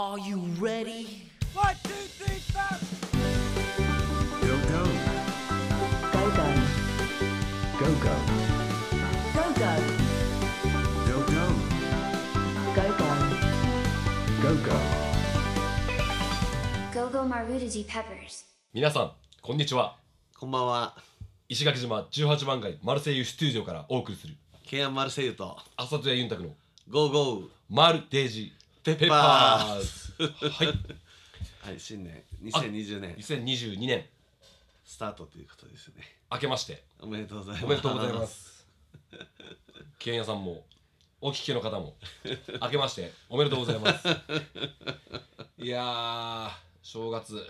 Are you ready? One, two, three, four. Go go. Go go. Go go. Go go. Go go. Go go. Go go. Go Go Marudaji Peppers. 皆さんこんにちはこんばんは。石垣島18番街マルセイユスタジオからお送りするケンアンマルセイユと浅戸屋ユンタクのゴーゴー。マルデージペッパーズはい。はい、新年。2020年。2022年。スタートということですね。明けまして。おめでとうございます。おめでとうございま。す。ケンヤさんもお聞きの方も明けましておめでとうございます。いやー正月。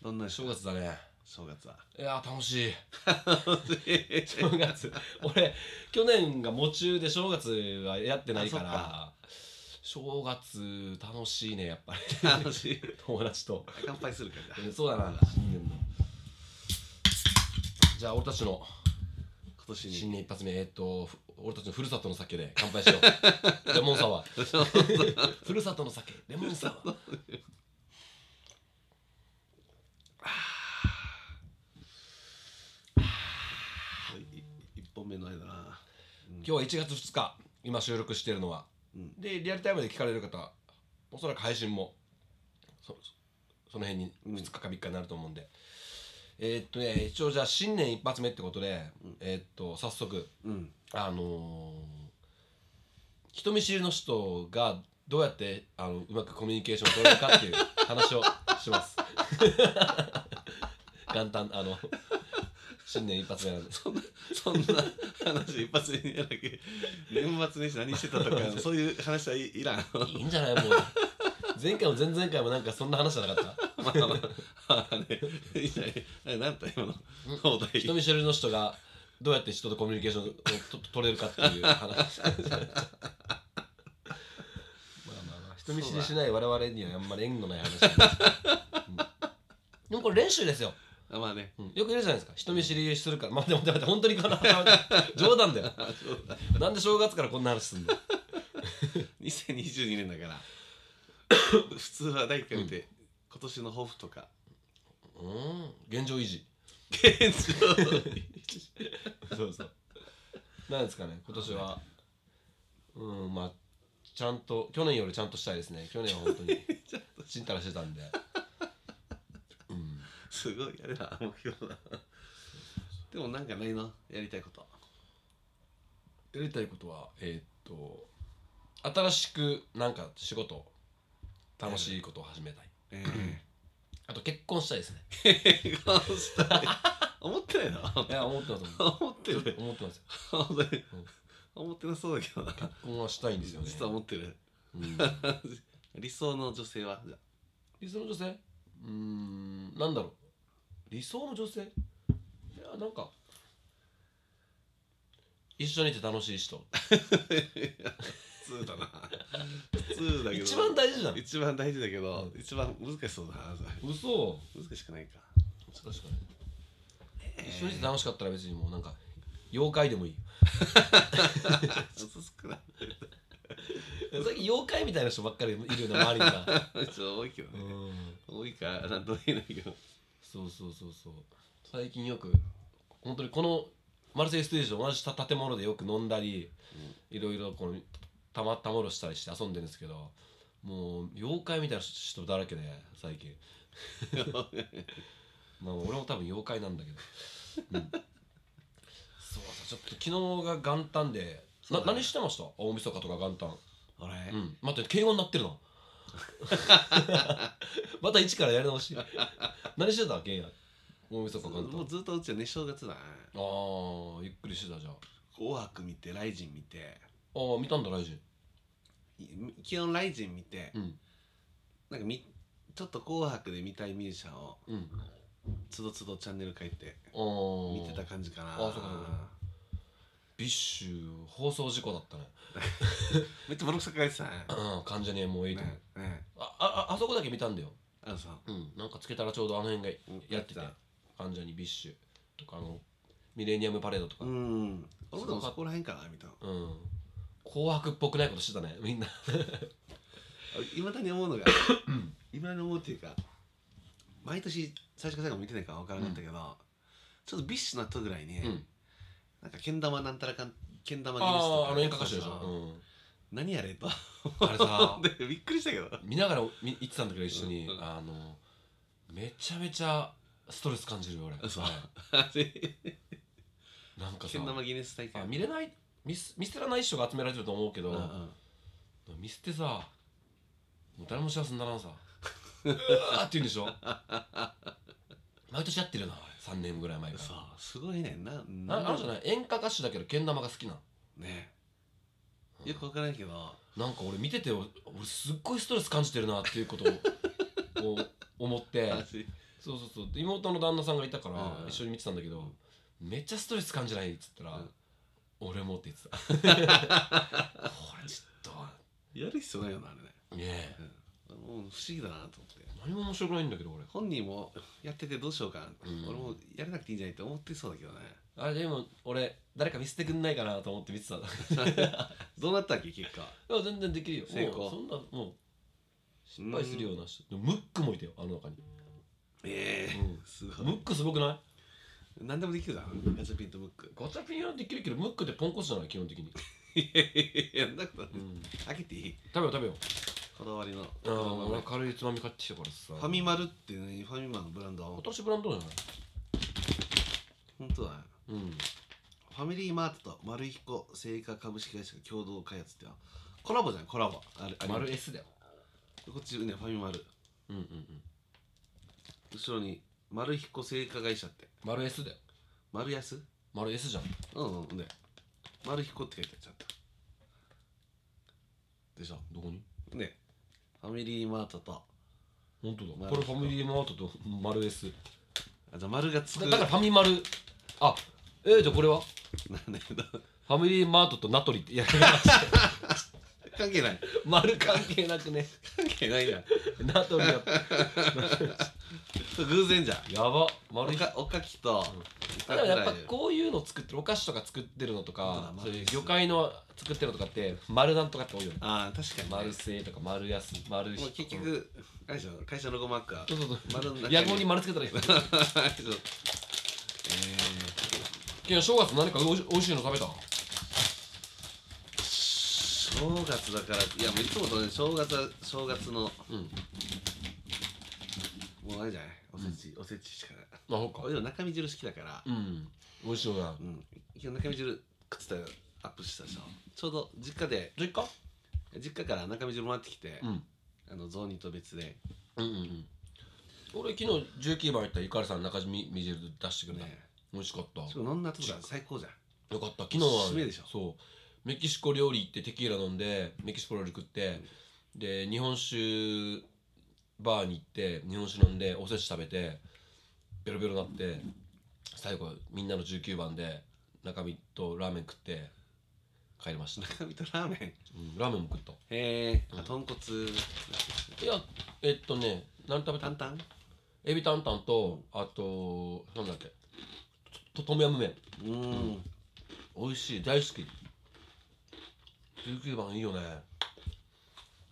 どんな正月だね。正月は。いやー楽しい。正月。俺去年が夢中で正月はやってないから正月楽しいねやっぱり。楽しい。友達と。乾杯するから。そうだな。新年の。じゃあ俺たちの。今年に。新年一発目。えっとふ俺たちのふるさとの酒で乾杯しよう。レモンサワー。ふるさとの酒。レモンサワー。い一本目の間。な。今日は1月2日。今収録してるのは、でリアルタイムで聞かれる方おそらく配信もそその辺に2日か3日になると思うんで、えーっとね一応じゃあ新年一発目ってことで、えーっと早速うん。あのー人見知りの人がどうやってあのうまくコミュニケーションを取れるかっていう話をします。元旦あの新年一発目なんで。そ んな、そんな話一発にやらなきゃ。年末年始何してたとか、そういう話はいいらん。いいんじゃないもう。前回も前々回もなんかそんな話じゃなかった。まあまあ、あ。ね、いいじゃない。なんだ今の。人見知りの人がどうやって人とコミュニケーションをと取れるかっていう話。まあまあまあ。人見知りしない我々にはあんまり縁のない話なんでうん。でもこれ練習ですよ、あまあね。うん。よくいるじゃないですか。人見知りするから。まあでも待って本当にこの 冗談だよ。なんで正月からこんな話すんの2022年だから。普通は第1回見て、今年の抱負とか。うん。現状維持。現状 そうそう。なんですかね、今年は。うん、まあ、ちゃんと、去年よりちゃんとしたいですね。去年は本当に、ちんたらしてたんで。うん。すごいあれだ目標だでもなんかないの？やりたいこと。やりたいことは、えーっと、新しくなんか仕事、楽しいことを始めたい。え あと結婚したいですね。え結婚したい。思ってないの？いや、思ってます。思ってる？思ってます思ってなそうだけどな。結婚はしたいんですよね。実は思ってる。うん、理想の女性は？理想の女性？うーん、なんだろう。理想の女性？いや、なんか、一緒にいて楽しい人。普通だな。普通だけど。一番大事なの一番大事だけど、一番難しそうだな嘘。難しくないか。確かに、一緒にいて楽しかったら別にもうなんか妖怪でもいい難しくな。い最近妖怪みたいな人ばっかりいるような周りにが 多いけどうね、ん。多いからなんとも言えないけどそうそうそうそう。最近よく本当にこのマルセイユステージと同じ建物でよく飲んだり、いろいろこのたまったもろしたりして遊んでるんですけどもう妖怪みたいな人だらけで最近。まあ俺も多分妖怪なんだけど、うん、そうさちょっと昨日が元旦でな何してました？大晦日とか元旦。俺、うん。待って敬語になってるな また一からやり直し。何してたケンヤ大晦日元旦もうずっとうちはね正月だね。ああゆっくりしてたじゃん。紅白見てライジン見て。ああ見たんだライジい基本ライジン見て、ンうん。なんかみちょっと紅白で見たいミュージシャンをうん。つどつどチャンネル変えて見てた感じかな。あそうかそうかビッシュ放送事故だったね。めっちゃボロクソ書いてたね。うん関ジャニも8ねね。あああそこだけ見たんだよ。あのさうんなんかつけたらちょうどあの辺がやってて関ジャニビッシュとかあのミレニアムパレードとか。うん。俺もそこら辺かなみたいなうん。紅白っぽくないことしてたねみんな。いまだに思うのが いまだに思うっていうか毎年最初から最後見てないから分からなかったけど、ちょっとビッシュなったぐらいに、うんなんかけん玉なんたらかんけん玉ギネスあとかああの演歌歌手でしょ、そう何やれと。うん、あれさ でびっくりしたけど。見ながら見言ってたんだけど一緒に、うんあのめちゃめちゃストレス感じるよ俺。そうあれなんかさけん玉ギネス大会。あ見れない見す見捨てらない人が集められてると思うけど、うんうん。見捨てさもう誰も幸せにならんさ。うわーって言うんでしょ。毎年やってるな3年ぐらい前か。らそうすごいね。ななあるじゃない演歌歌手だけどけん玉が好きなの。ね。よく分からないけど。なんか俺見てて俺すっごいストレス感じてるなっていうことを を思って。私そうそうそう。で妹の旦那さんがいたからうん。一緒に見てたんだけど、めっちゃストレス感じないっつったら、うん。俺もって言ってた。これちょっやる必要ないよなあれね。とねえ。もう不思議だなと思って。何も面白くないんだけど俺。本人もやっててどうしようか、うん。俺もやらなくていいんじゃないって思ってそうだけどね。あれでも俺誰か見せてくんないかなと思って見てた。どうなったっけ結果。いや全然できるよ。成功。そんなもう失敗するような人。でもムックもいたよあの中に、ええうん。すごい。ムックすごくない？何でもできるだろガチャピンとムック。ガチャピンはできるけどムックってポンコツじゃない？基本的に、いやいやいややんなくてうん、開けていい？食べよう食べよこだわりの。俺軽いつまみ買ってきたからさ。ファミマルってねファミマのブランド新しいブランドじゃない本当だね。うん。ファミリーマートと丸彦製菓株式会社が共同開発ってコラボじゃんコラボ。あれあれ丸 S だよ。こっちねファミマル。うんうんうん。後ろに丸彦製菓会社って。丸 S だよ。丸安？丸 S じゃん。うんうんで。丸彦って書いてあるちゃんと。でしょどこに？ねファミリーマートと。本当だ。丸。これファミリーマートと丸 S あじゃあ丸がつく。だだからファミマル。あえー、じゃあこれは？なんだけど。ファミリーマートとナトリって。いや 関係ない。丸関係なくね。関係ないじゃん。ナトリや偶然じゃん。やば。丸い。おかおかきと、でもやっぱこういうの作ってるお菓子とか作ってるのとかそうだそういう魚介の作ってるのとかって丸なんとかって多いよね。ああ確かに、ね、丸製とか丸安丸もう結局あれでしょ会社のロゴマークがそうそうそう。丸の中野号に丸つけたらいい そう。昨日正月何かおいしおいしいの食べた？正月だからいやもういつもとね正月は正月のうんもうあれじゃない？おせち、おせちしかない。あそうか。俺でも中身汁好きだから。うん。美味しそうなうん。今日中身汁食ってたよ。アップしてたでしょ。ちょうど実家で実家？実家から中身汁もらってきて、うん。あの雑煮と別で。うんうんうん。俺昨日19番行ったらゆかりさん中身汁出してくれた、ね美味しかった。しかも飲んだ後が最高じゃん。よかった。昨日めでしょ。そう。メキシコ料理行ってテキーラ飲んでメキシコ料理食って、で日本酒バーに行って日本酒飲んでお寿司食べてベロベロなって最後みんなの19番で中身とラーメン食って帰りました、中身とラーメン？うん、ラーメンも食った。へえ、うん。あ豚骨。いやえっとね何食べた？担々エビタンタンとあとなんだっけ？とトムヤム麺うーん。美味しい。大好き。19番いいよね。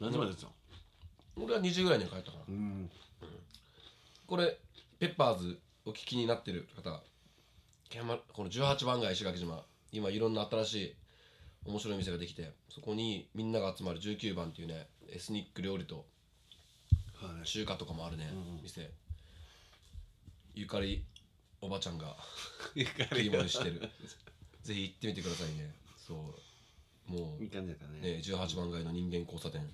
何時までですよ俺は2時ぐらいには帰ったからうん。これペッパーズお聞きになってる方この18番街石垣島今いろんな新しい面白い店ができてそこにみんなが集まる19番っていうねエスニック料理とはい。中華とかもあるね、うん店。ゆかりおばちゃんが 切り盛りしてる。ぜひ行ってみてくださいね。そう。もういい感じだからね。ね18番街の人間交差点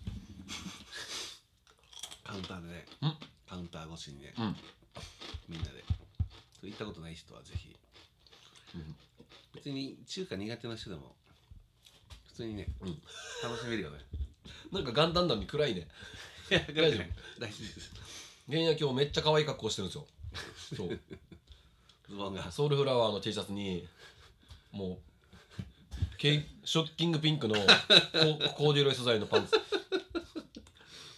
カウンターでねん。カウンター越しにねうん。みんなで。そう行ったことない人はぜひ。うん。別に中華苦手な人でも普通にねうん。楽しめるよね。なんか元旦なのに暗いね。いや大丈夫。大丈夫です。原野今日めっちゃ可愛い格好してるんですよ。そう。ズボンが。ソウルフラワーの T シャツにもうケイショッキングピンクのココーデュロイ素材のパンツ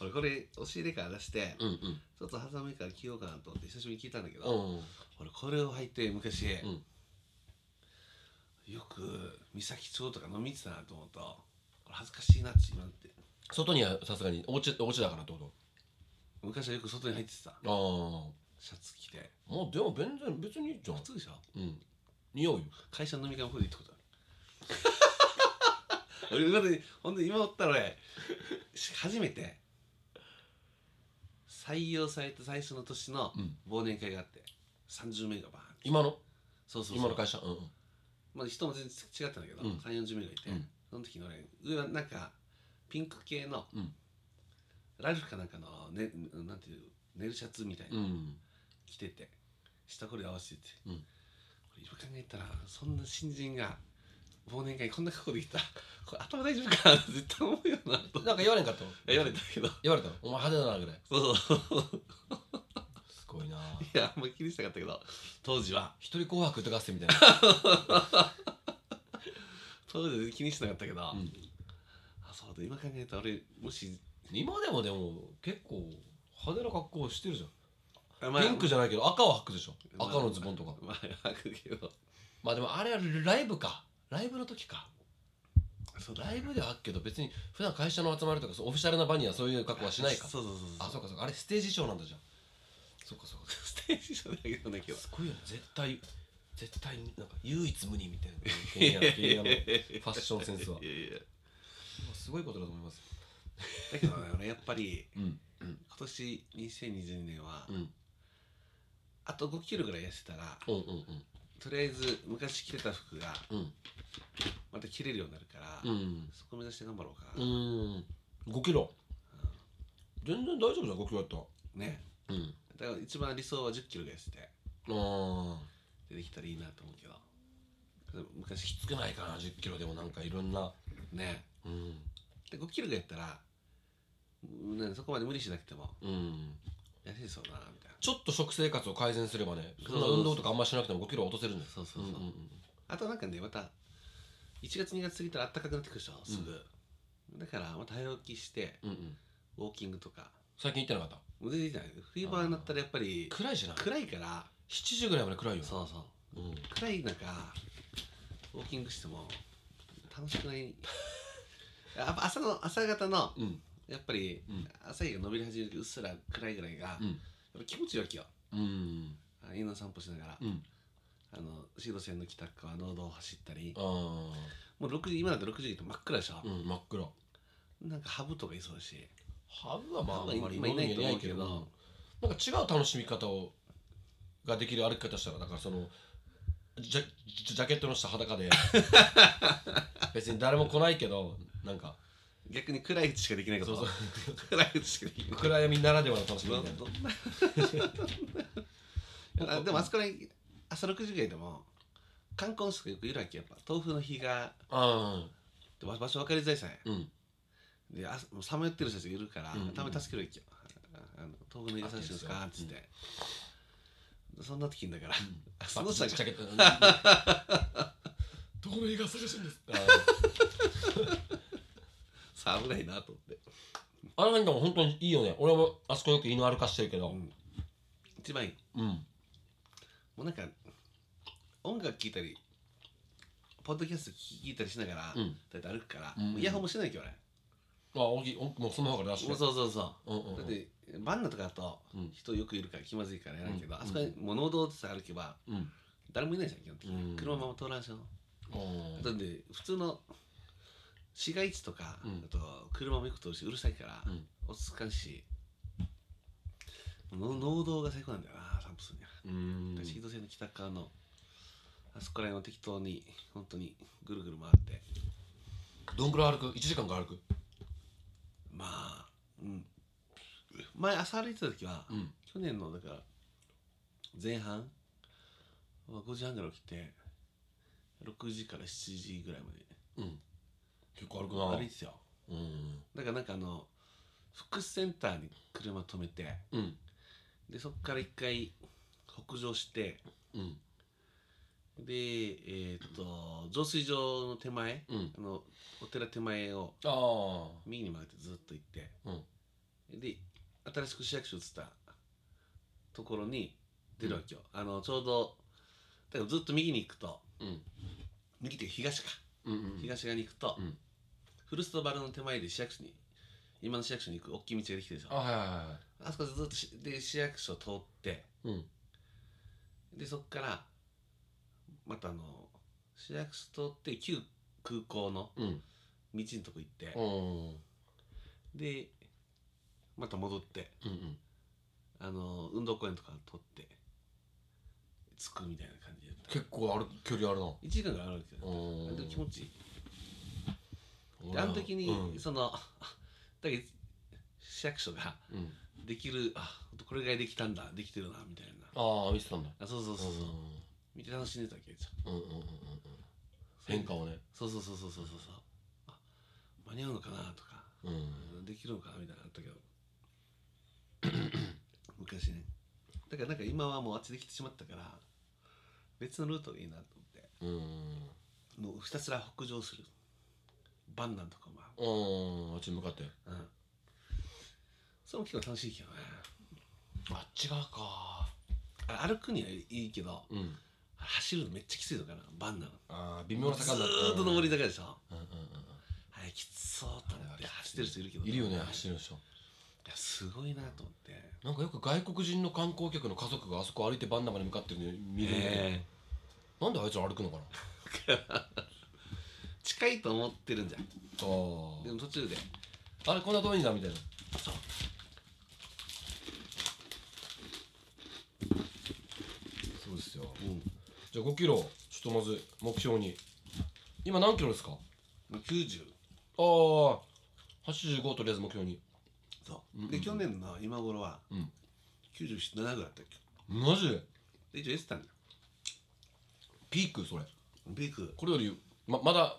俺これ押し入れから出してうんうん。ちょっと寒いから着ようかなと思って久しぶりに聞いたんだけどうん俺これを履いて昔うん。よく三崎町とか飲みに行ってたなと思うとこれ恥ずかしいなって今って。外にはさすがにお家お家だからってこと？昔はよく外に入ってた。あシャツ着て。うでも全然別にいいじゃん。普通でしょ？うん。匂うよ。会社の飲み会もこれで行ったことある。俺今までほんで今おったら俺し初めて採用された最初の年のうん。忘年会があって30名がバーン今の？そうそうそう。今の会社？うんうん。まあ、人も全然違ったんだけど、うん。3 4 0名がいて、うん。その時の俺上はなんかピンク系の、うん。ラルフかなんかの、ね、なんていうネルシャツみたいな、うん。着てて下これ合わせてて、うん。これ今考えたらそんな新人が忘年会にこんな格好できた。らこれ頭大丈夫かな絶対思うよなと。なんか言われんかったの？言われたけど。言われたの？お前派手だなぐらい？そう。そうすごいな。いやあんまり気にしたかったけど。当時は。一人紅白歌合戦みたいな。当時は気にしてなかったけど、うん。あそうだ今考えたら俺もし。今でもでも結構派手な格好してるじゃん。まあ。ピンクじゃないけど赤は履くでしょ。まあ赤のズボンとか。まあ履くけど。まあでもあれはライブかライブの時か。そうだライブでは履くけど別に普段会社の集まりとかそうオフィシャルな場にはそういう格好はしないか。そうそうそうそう。あそうかそうか。あれステージショーなんだじゃん。そうかそうか ステージ上だけどね今日すごいよね。絶対絶対なんか唯一無二みたいな。ケニアケニアのファッションセンスは。いやいやすごいことだと思います。だけどね俺やっぱりうん今年2022年は、うん。あと5キロぐらい痩せたらうんうんうんとりあえず昔着てた服がうん。また着れるようになるから、うん。そこ目指して頑張ろうか。うな、ん。5キロ。全然大丈夫じゃん5キロやったら。ね。うん。だから一番理想は1 0キロぐらい痩せてあ出てきたらいいなと思うけど。昔あ少ないかな1 0キロでもなんかいろんな。ね。うん。で5キロぐらいやったらうんねそこまで無理しなくてもうん。痩せそうだなみたいなちょっと食生活を改善すればねそ運動とかあんましなくても5キロは落とせるんだよ。そうそうそう、んんん。あとなんかねまた1月2月過ぎたら暖かくなってくるでしょ？すぐ、だからまた早起きしてうんうん。ウォーキングとか。最近行ってなかった？全然いいじゃない。冬場になったらやっぱり暗いしな。暗いから7時ぐらいまで暗いよそうそう。うん。暗い中ウォーキングしても楽しくない。やっぱ朝の朝方のうん。やっぱりうん。朝日が伸び始めるうっすら暗いぐらいが、うん。ぱ気持ちいいわ。けようん。あ犬の散歩しながら、うん。あのシード線の北側農道を走ったりあもう6時今だと6時って真っ暗でしょ。あ、うん真っ暗。なんかハブとかいそうだし。ハブはまああんまり今いないと思うけど。なんか違う楽しみ方をができる歩き方したらだからそのジャジャケットの下裸で。別に誰も来ないけどなんか逆に暗いうちしかできないことそう暗いうちしかできない。暗闇ならではの楽しみみたいな。どんなあ でもあそこに朝6時ぐらいでも観光の人がよくいるわけやっぱ豆腐の日があで場場所分かりづらいさねあうん。であもうさまよってる人たちがいるから、うんうんに助けるわけよあの豆腐の日がさしいですかっつって、そんな時にだから、あそのジ人がャケット。うん。どこの映画探してるんです？あさあ危ないなと思って、あの辺でも本当にいいよね。俺もあそこよく犬歩かしてるけど。うん。一番いい。うん。もうなんか音楽聴いたりポッドキャスト聞いたりしながら、うん。だいたい歩くから、うん。イヤホンもしてないけどね、あ大きいおもうスマホから出してそうそうそうう。んうんうん。だってバンナとかだとうん。人よくいるから気まずいからやらんけど、うん。あそこにもう農道でさ歩けばうん。誰もいないじゃん基本的に、うん。車も通らんしょうん。だって普通の市街地とか、うん。あと車もよく通るしうるさいから、うん。落ち着かんしの農道が最高なんだよな散歩するには、うード線の北側のあそこら辺を適当に本当にぐるぐる回って。どんくらい歩く？1時間から歩く？まあうん。前朝歩いてた時は、うん。去年のだから前半は5時半から起きて6時から7時ぐらいまで。うん結構歩くな歩いてたよ。うん。だからなんかあの福祉センターに車止めてうん。でそこから一回北上してうん。でえっ、と浄水場の手前、うん。あのお寺手前をああ右に曲がってずっと行ってうん。で新しく市役所移ったところに出るわけよ、あのちょうどだからずっと右に行くとうん。右っていうか東か、うんうん。東側に行くと、うんフルストバルの手前で市役所に今の市役所に行く大きい道ができてるでしょ。あはいはいはあそこでずっとしで市役所通っていうん。でそっからまたあの市役所通って旧空港のうん。道のとこ行ってうん。でまた戻ってうんうん。あの運動公園とか通って着くみたいな感じで結構ある距離あるな。1時間ぐらいあるわけどうん。でも気持ちいい。であの時に、うん。その だけど市役所がうん。できるあこれぐらいできたんだできてるなみたいな。ああ見てたんだ。あそうそうそうそう、う見て楽しんでたわけですよんうんうんうんうん。変化をね。そうそうそうそうそうそうそう。あ間に合うのかなとか。うん。できるのかなみたいなのあったけど。昔ね。だからなんか今はもうあっちできてしまったから別のルートがいいなと思って。うん。もうひたすら北上するバンナンとかもああっちに向かって。うん。それも結構楽しいけどね。あっち側か。あれ歩くにはいいけどうん。走るのめっちゃきついのかなバンナン。ああ微妙なず坂になってーっと上り坂でしょ。うんうんうんあれきつそうと思って走ってる人いるけどいるよね走ってる人。いやすごいなと思って。なんかよく外国人の観光客の家族があそこ歩いてバンダまで向かってるの見るんだけど。え。なんであいつら歩くのかな？近いと思ってるんじゃん。あでも途中で。ああれこんな遠いんだみたいな。そう。そうですよ。うん。じゃあ5キロちょっとまず目標に。今何キロですか？90ああ85とりあえず目標に。そう。で去年の今頃はうん。97ぐらいだったっけ。マジ？でで一応たんだよピークそれ。ビーク。これよりままだ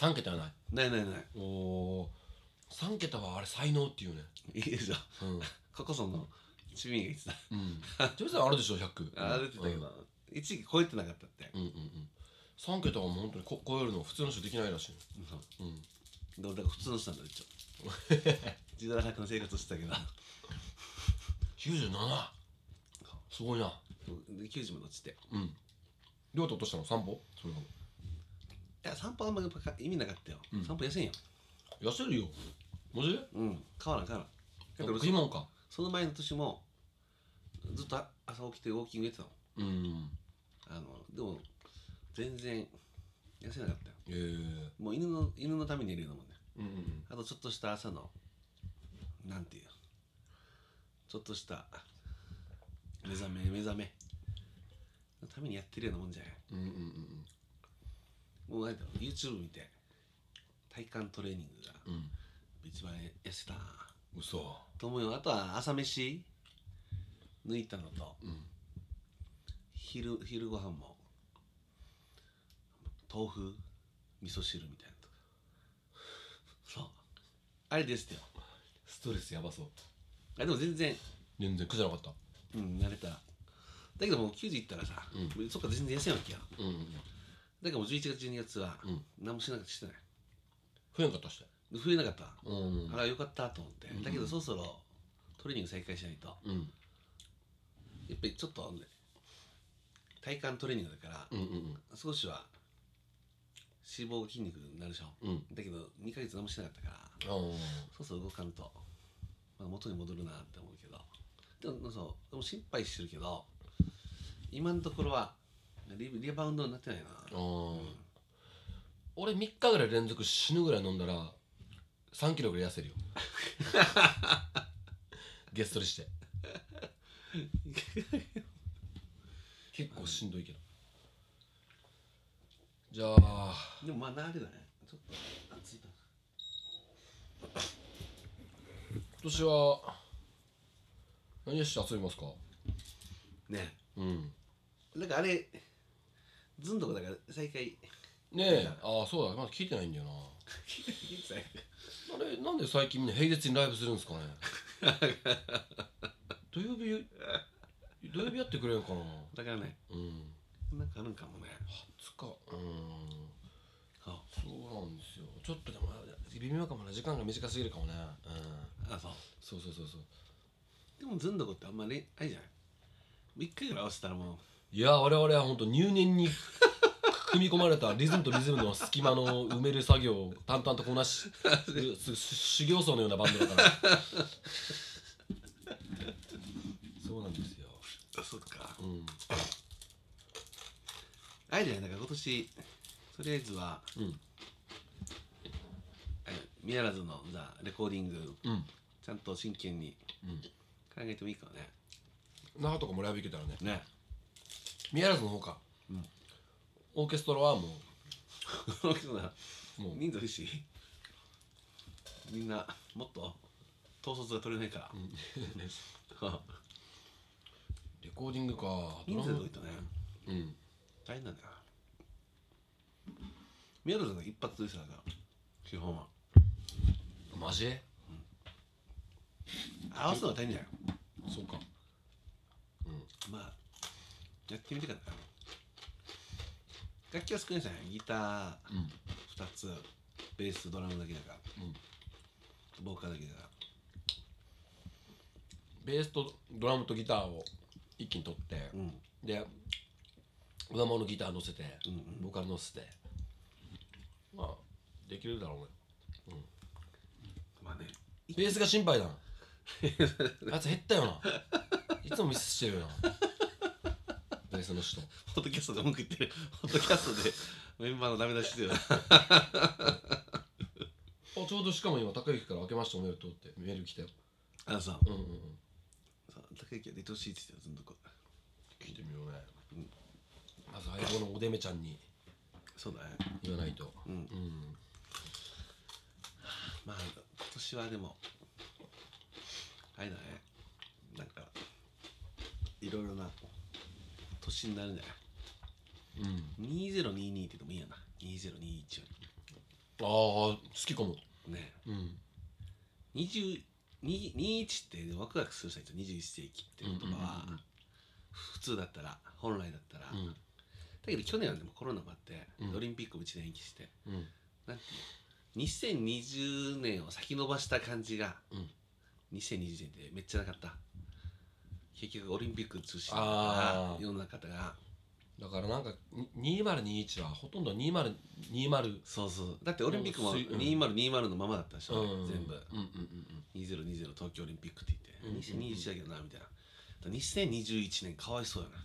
3桁はない。ないないない。おお3桁はあれ才能っていうね。いいでしょうん。過去その市民が言ってた。うん。ジョイさんあるでしょ100 あ出てたけど、一時期超えてなかったって、うんうんうん。うん3桁はもう本当にこ超えるの普通の人できないらしいそううん。で俺だから普通の人なんだ一応。自堕落な生活してたけど。97すごいな。で90まで落ちて。うん。両手落としたの？散歩？それはいや散歩あんまり意味なかったよ、うん。散歩安いんよ。痩せるよ。マジ？でうん。変わらん変わらん。だって俺食い物かその前の年もずっと朝起きてウォーキングやってたのうん。あのでも全然痩せなかったよ。ええ。もう犬の犬のためにいるようなもんねうんうんあとちょっとした朝のなんていうちょっとした目覚め目覚めのためにやってるようなもんじゃない。うんうんうんもうなんだろう YouTube 見て体幹トレーニングがうん。うん一番痩せたな嘘。と思うよ。あとは朝飯抜いたのとうん。昼昼ご飯も豆腐味噌汁みたいなのとか。そう。あれですよ。ストレスやばそう。あでも全然。全然苦じゃなかった。うん慣れた。だけどもう90いったらさ、そっか全然痩せんわけよ。うんうんうんだからもう11月12月はうん。何もしなかったしてない。増えんかったしてで増えなかった、うん。あらよかったと思って、だけどそろそろトレーニング再開しないと。うん。やっぱりちょっとね体幹トレーニングだから、うんうん少しは脂肪が筋肉になるでしょ、うん。だけど2ヶ月何もしなかったからそうそう動かんと、まあ、元に戻るなって思うけど。でもそうでも心配してるけど今のところはリリバウンドになってないな。あー。俺3日ぐらい連続死ぬぐらい飲んだら3キロぐらい痩せるよ。ゲストりして。結構しんどいけど。じゃあ。でもまあ慣れだね。ちょっと暑いと今年は何して遊びますか？ね。うん。なんかあれずんどこだから再開。ねえ。ああそうだ。まだ聞いてないんだよな。あれなんで最近みんな平日にライブするんですかね？土曜日土曜日やってくれるかな。だからね。うん。なんかあるんかもね。つかうん。そう。そうなんですよ。ちょっとでも微妙かもな。時間が短すぎるかもね。うん。あそう。そうそうそうそう。でもずんどこってあんまりあれじゃない一回ぐらい合わせたらもいや我々は本当入念に 組み込まれたリズムとリズムの隙間の埋める作業を淡々とこなしすす修行僧のようなバンドだから。そうなんですよ。あそっか。うん。あれじゃないなんか今年とりあえずはうん。えミヤラズのじゃあレコーディングうん。ちゃんと真剣にうん。考えてもいいかもね。那覇とかもライブ行けたらね。ね宮原の方か、うん。オーケストラはもそうだうもう。人数いいし。みんなもっと統率が取れないから、レコーディングか。人数が多いとね。うん大変なんだよ。ミヤラズの一発でさ基本は。マジ？合わせるのが大変だよ。そうか。まあやってみてから楽器は少ないじゃないギターうん。2つベースドラムだけだから、ボーカルだけだから。ベースとドラムとギターを一気に取って、うん。で裏物のギター乗せて、うんうん。ボーカル乗せて。まあできるだろうね。まあね。ベースが心配だな。あいつ減ったよな。いつもミスしてるよなベースの人。ポッドキャストで文句言ってる。ポッドキャストでメンバーのダメ出ししてるあちょうどしかも今高之から明けましておめでとうってメール来たよ。あのさうんうんうん。そう高之は出てほしいって言ってたよずっと聞いてみようね、まず相棒のおでめちゃんに。そうだね。言わないと。うん。うん。まあ今年はでもあれだね。なんかいろいろな年になるんじゃない？うん2022って言ってもいいやな。2021よああ好きかも。りね。うん。20 21ってワクワクする人たち21世紀っていう言葉は。うんうんうんうん普通だったら本来だったら、うん。だけど去年はでもコロナもあって、うん。オリンピックを1年延期してうん。なんていうの？2020年を先延ばした感じがうん。2020年でめっちゃなかった？結局オリンピック中止だあからー。世の中が。だからなんかに2021はほとんど2020そうそう。だってオリンピックもうん。2020のままだったでしょ、うん。全部。うんうんうん2020東京オリンピックって言って、うん。2021だけどなみたいな。だから2021年かわいそうやな。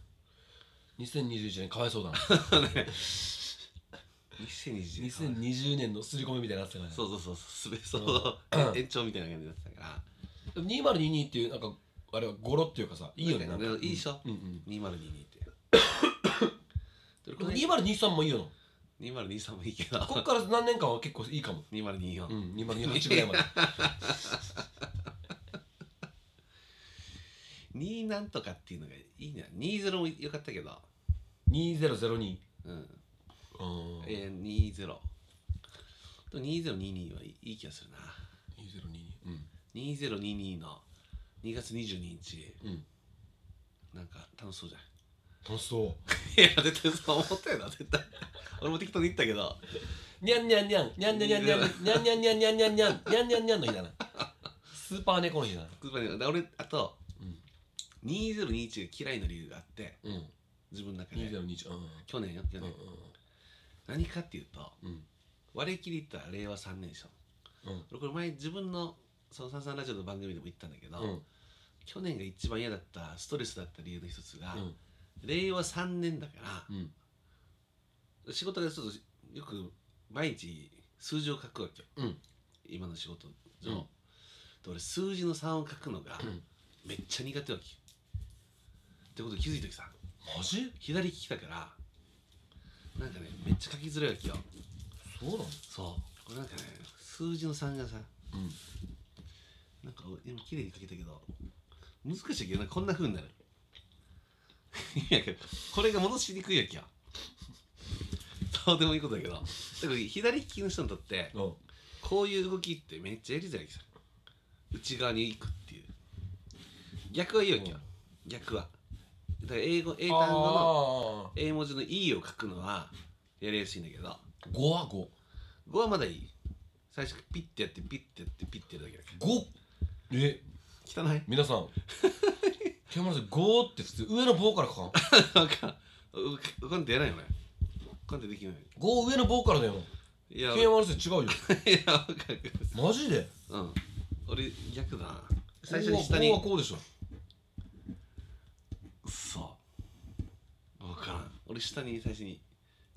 2021年かわいそうだな。2020年かわい2020年の刷り込みみたいになってたから。ねそうそうそう。すべそう延長みたいな感じになってたから。2022っていうなんかあれは語呂っていうかさいいよねなんか。いいでしょうんうん。2022って。でも2023もいいよ。2023もいいけど。なこっから何年間は結構いいかも。2024、うん2028ぐらいまで。2なんとかっていうのがいいね20もよかったけど。2002うん。うん。えー、20でも2022はいい気がするな。2022うん。2022の2月22日。うん。なんか楽しそうじゃん。楽しそう。いや絶対そう思ったよな絶対。俺も適当に言ったけど。にゃんにゃんにゃんにゃんにゃんにゃんにゃんにゃんにゃんにゃんにゃんにゃんにゃんにゃんにゃんの日だなスーパー猫の日だなつまり俺あと、うん。2021が嫌いな理由があってうん。自分の中で。2021うん。去年よ去年、うん何かっていうとうん。割り切り言ったら令和3年でしょ。うん。俺これ前自分のその「サンサンラジオ」の番組でも言ったんだけど、うん去年が一番嫌だったストレスだった理由の一つが、うん。令和3年だからうん。仕事でちょっとよく毎日数字を書くわけよ。うん。今の仕事上、うん。で俺数字の3を書くのがん。めっちゃ苦手わけよ。ってことに気づいた時さ。マジ？左利きだからなんかねめっちゃ書きづらいわけよ。そうなの？そう。これなんかね数字の3がさうん。なんか今綺麗に書けたけど難しいけどなこんな風になる。いやけどこれが戻しにくいわけよ。どうでもいいことだけど。だから左利きの人にとってうん。こういう動きってめっちゃやりづらいわけさ。内側に行くっていう。逆はいいわけよ。逆は。だから英語英単語のあ英文字の E を書くのはやりやすいんだけど。あ5は5 5はまだいい。最初ピッてやってピッてやってピッてやるだけだか5え？ら汚い。皆さん。木村さん5って普通上の棒から書かん。なんかううかんってやらないよね感じできない5上のボーカルだよ。いやケンヤマルセ違うよ。いやわかる。マジで？うん。俺逆だな。最初に下に。5はこうでしょ。そう分からん。俺下に最初に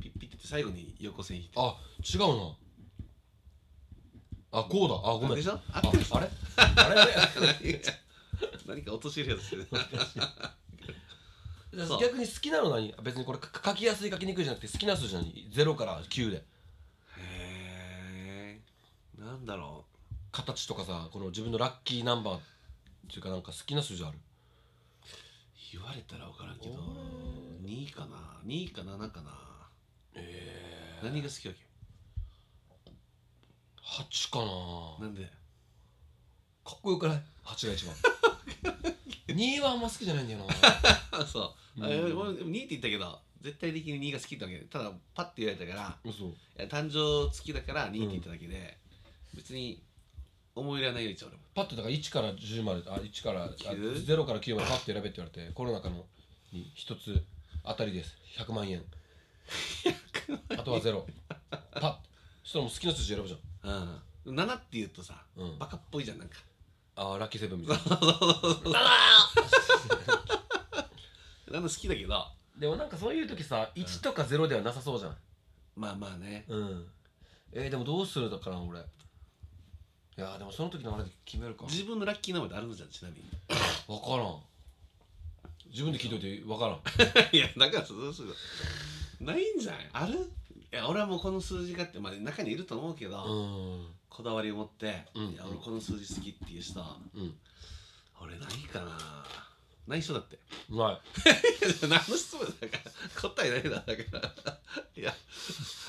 ピッピッて最後に横線引いて。あ違うなあこうだ。あごめん。でしょ？ああれ？あれ？何か落としるやつしてる。そう。逆に好きなの何？別にこれか書きやすい書きにくいじゃなくて好きな数字何0から9で。へえなんだろ形とかさこの自分のラッキーナンバーっていうかなんか好きな数字ある？う言われたら分からんけど。2かな？2か7かな？え何が好きわけ？8かな。なんで？かっこよくない？8が一番。2はあんま好きじゃないんだよな。あ そう、うん。あ俺2って言ったけど絶対的に2が好きってわけでただパッて言われたから嘘。いや誕生月だから2って言っただけで、別に思い入れはないよ一応俺も。パッとだから1から10まであ1からあ9 0から9までパッと選べって言われてこの中のに一つ当たりです。100 万円。あとはゼロ。パッ。そしたらもう好きな数字選ぶじゃんうん。7って言うとさ、うん。バカっぽいじゃんなんか。あーラッキーセブンみたいな。7好きだけど。でもなんかそういう時さ1とか0ではなさそうじゃん。まあまあね。うん。えー、でもどうするだから俺。いやーでもその時のあれで決めるか。自分のラッキーナンバーってあるのじゃんちなみに。分からん。自分で聞いといて分からん。いやだからそうする。ないんじゃない？ある？いや俺はもうこの数字がって、まあ、中にいると思うけど、うん。こだわりを持って、うん。いや俺この数字好きっていう人うん。俺ないかな。ない人だって。ない。何の質問だから答えないだだから。いや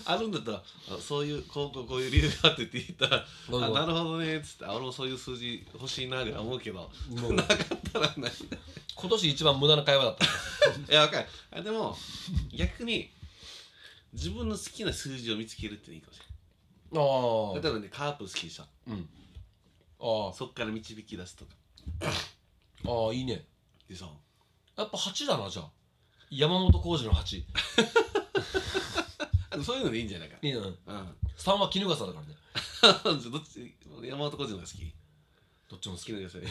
あるんだったらあそういうこうこうこういう理由があってって言ったらあなるほどねっつってあ俺もそういう数字欲しいなぐらい思うけどなかったらない。今年一番無駄な会話だった。いやわかる。あでも逆に自分の好きな数字を見つけるっていいかもしあれあない例えばねカープ好きでしょ。うん。あそっから導き出すとか。あああいいね。でしょ。やっぱ8だなじゃあ。山本浩二の8いあのそういうのでいいんじゃないか。いなうん。3は衣笠だからね。どっち？山本浩二のが好き？どっちも好き。好きな野菜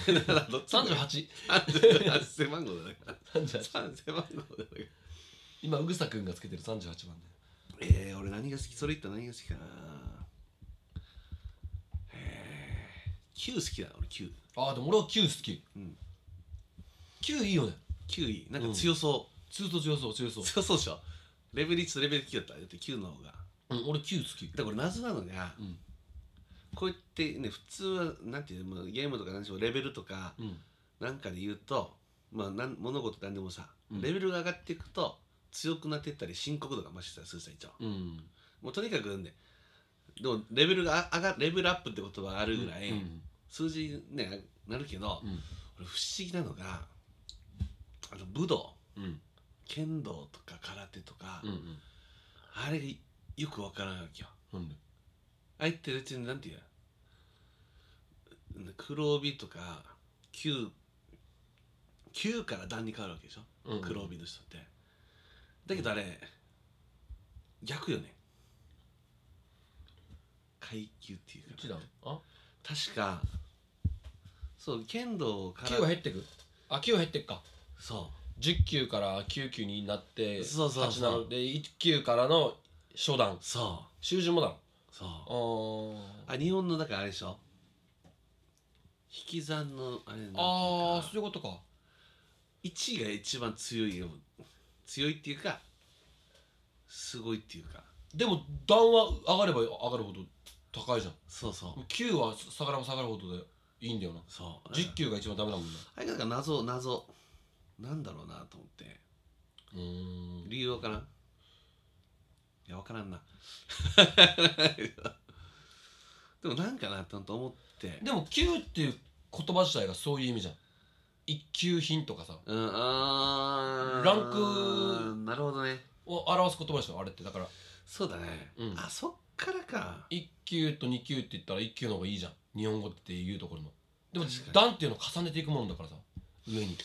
どっち38 38背番号だから38背番号だから今うぐさくんがつけてる38番でえー、俺何が好き？それ言ったら何が好きかな？えー、9好きだ俺9ああでも俺は9好き。うん。9いいよね。9位なんか強そ強そう強そう強そう。う、強そうでしょ？レベル1とレベル9だった？らだって9の方が。うん俺9好き。だから俺謎なのが、うん。こうやってね普通はなんていうの？まあゲームとか何でしょうレベルとかうん。なんかで言うとまあなん物事何でもさ、うん。レベルが上がっていくと強くなっていったり深刻度が増してたりするさ一応うん。もうとにかくねでもレベルが上がレベルアップってことはあるぐらい、うん。数字ねなるけど、うん。俺不思議なのがあの武道うん。剣道とか空手とか、うんうん。あれがよくわからないわけよ。なんで？あれって別になんていう？の黒帯とか9 9から段に変わるわけでしょ、うんうん。黒帯の人ってだけどあれ逆よね。階級っていうか。1段？あ？確かそう剣道から9は減ってく。あ9は減ってくか。そ10級から9級になってそうそうそう。8なので1級からの初段。うそう。習字もだそう。あ日本のだからあれでしょ？引き算のあれあーそういうことか。1が一番強いよ強いっていうかすごいっていうか。でも段は上がれば上がるほど高いじゃん。そうそう。9は下がれば下がるほどでいいんだよな。そう。10級が一番ダメだもんね。あれなんか謎謎。なんだろうなと思って。うーん。理由わからん。いやわからんな。でもなんかなと思って。でも9っていう言葉自体がそういう意味じゃん一級品とかさ。うんあー。ランクなるほどね。を表す言葉でしょあれって。だから。そうだね、うん。あそっからか。1級と2級って言ったら1級の方がいいじゃん。日本語っていうところの。でも確かに。段っていうのを重ねていくもんだからさ。上に。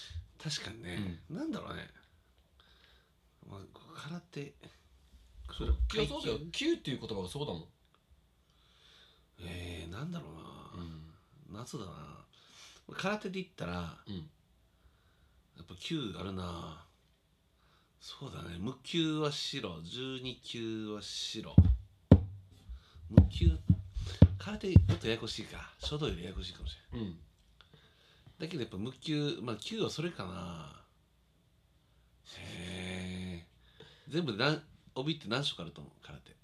確かにね、なんだろうね、まあ、空手。それいやそうだよ。9っていう言葉がそうだもん。えー、なんだろうな、うん。夏だな空手で言ったらうん。やっぱ9あるな。そうだね。無級は白。12級は白。無級空手もっとややこしいか。書道よりややこしいかもしれないうん。だけどやっぱ無級まあ9はそれかな。へえ。全部で何帯って何色あると思う？空手。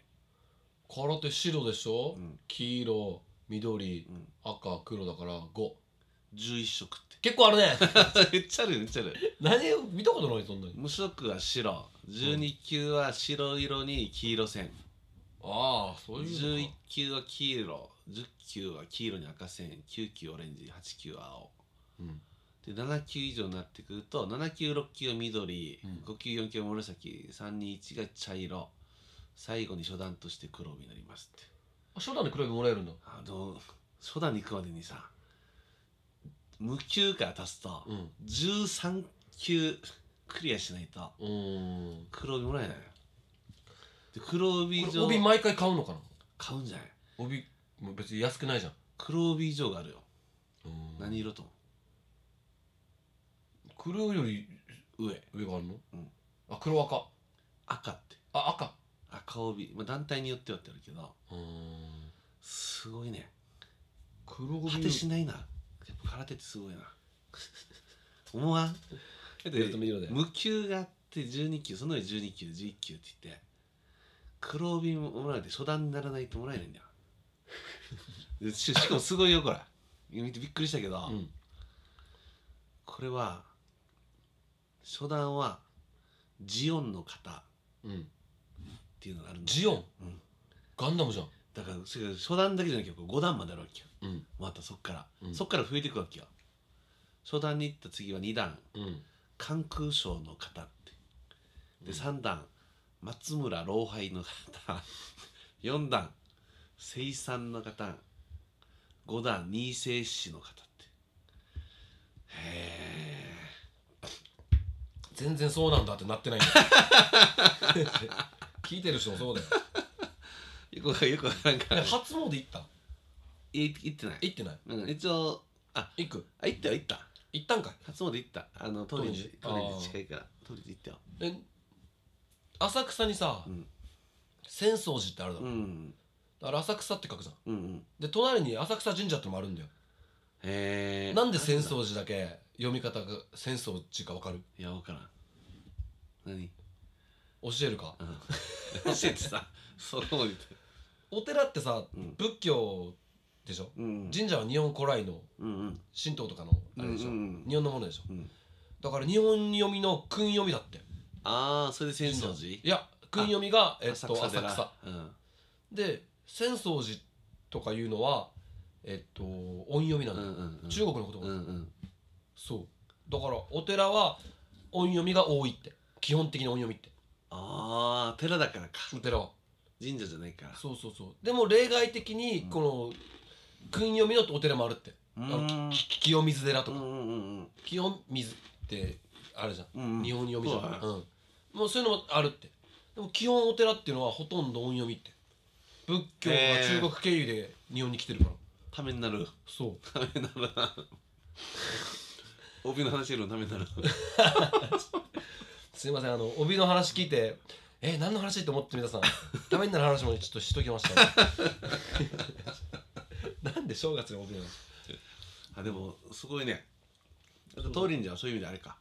空手白でしょ、うん。黄色緑、うん。赤黒だから5 11色って。結構あるね。めっちゃあるめっちゃある。何見たことないそんなに。無色は白。12級は白色に黄色線。ああそういうの11か。級は黄色。10級は黄色に赤線。9級オレンジ8級は青。うん。で7級以上になってくると7級6級は緑、うん。5級4級は紫。321が茶色。最後に初段として黒帯になりますって。あ初段で黒帯もらえるんだ。あの初段に行くまでにさ無級から足すと、うん。13級クリアしないと黒帯もらえないで黒帯これ状帯毎回買うのかな？買うんじゃない？帯もう別に安くないじゃん。黒帯状があるよ。うん。何色と思黒よりう上。上があるの、うん。あ黒赤。赤って。あ赤。赤帯、まあ、団体によってはってあるけど。うーん。すごいね。黒帯果てしないな空手ってすごいな。思わん？無級があって12級その上12級11級って言って黒帯もらえて初段にならないともらえないんだよ。でししかもすごいよこれ。見てびっくりしたけど、うん。これは初段はジオンの型っうん。ていうのがあるんだジオン、うん。ガンダムじゃん。だから初段だけじゃなくて5段まであるわけようん。またそっから、うん。そっから増えていくわけよ。初段に行った次は2段。うん。関空省の方って。で3段。松村老廃の方。4段。生産の方。5段。新生氏の方って。へ全然そうなんだってなってないんだ 聞いてる人もそうだよ。えよくわかんよくわからんか初詣行ったい行ってない。行ってない。うん、一応あ行く？あ行ったよ行った。行ったんかい？初詣行った。あの当時当時近いから。当時行ったよ。え浅草にさ、うん。浅草寺ってあるだろ、うん。あれ浅草って書くじゃん。うんうん。で隣に浅草神社ってのもあるんだよ、へえなんで浅草寺だけ読み方が浅草寺か分かる？いや分からん。何？教えるか？うん。教えてさ。そう思うて。お寺ってさ、うん。仏教でしょ、うん。神社は日本古来の神道とかのあれでしょ、うんうんうん。日本のものでしょ？うん。だから日本読みの訓読みだって。ああそれで浅草寺？いや訓読みがえっと浅寺。草。うん。で浅草寺とかいうのはえっと音読みなんだよ、うんうんうん。中国の言葉、うんうん。そう。だからお寺は音読みが多いって。基本的に音読みって。ああ寺だからか。お寺は。神社じゃないから。そうそうそう。でも例外的にこの訓読みのお寺もあるって、うあのん。き清水寺とか、うんうんうん清水ってあるじゃん、うんうん。日本読みじゃん、そうだね。うん、もうそういうのもあるって。でも基本お寺っていうのはほとんど音読みって。仏教は中国経由で日本に来てるから、ためになる。そう。ためになるな。帯の話よりもためになる。すいません。あの帯の話聞いてえ何の話って思って皆さん。ためになる話もちょっとしときました、なんで正月に帯なの？あでもすごいね。だから東林寺はそういう意味であれか。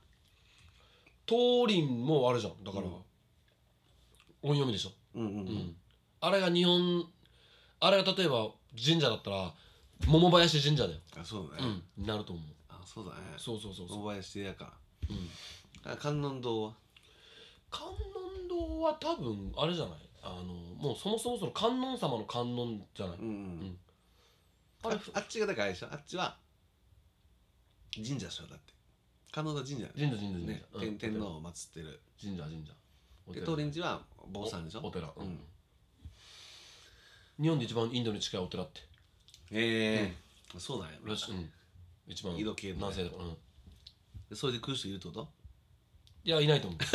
東林もあるじゃん。だから、うん音読みでしょ、うんうんううん。んあれが日本あれが例えば神社だったら桃林神社だよ、あそうだね。うん、なると思う。あそうだね。そうそうそうそう、大林やか。うん、あ観音堂は？観音堂は多分あれじゃない？あのもうそもそもその観音様の観音じゃない、うん。うんあれああっちがだからあれでしょ？あっちは神社でしょ？だって。観音神社。神社神社神社、ね。うん天天皇を祀ってる。神社神社。おで寺東林寺は坊さんでしょ？おお寺、うん。日本で一番インドに近いお寺って。ええ。そうだよらしい、うん、一番緯度経度ね南西だ。から、うん、でそれで来る人いるってこと？いやいないと思う。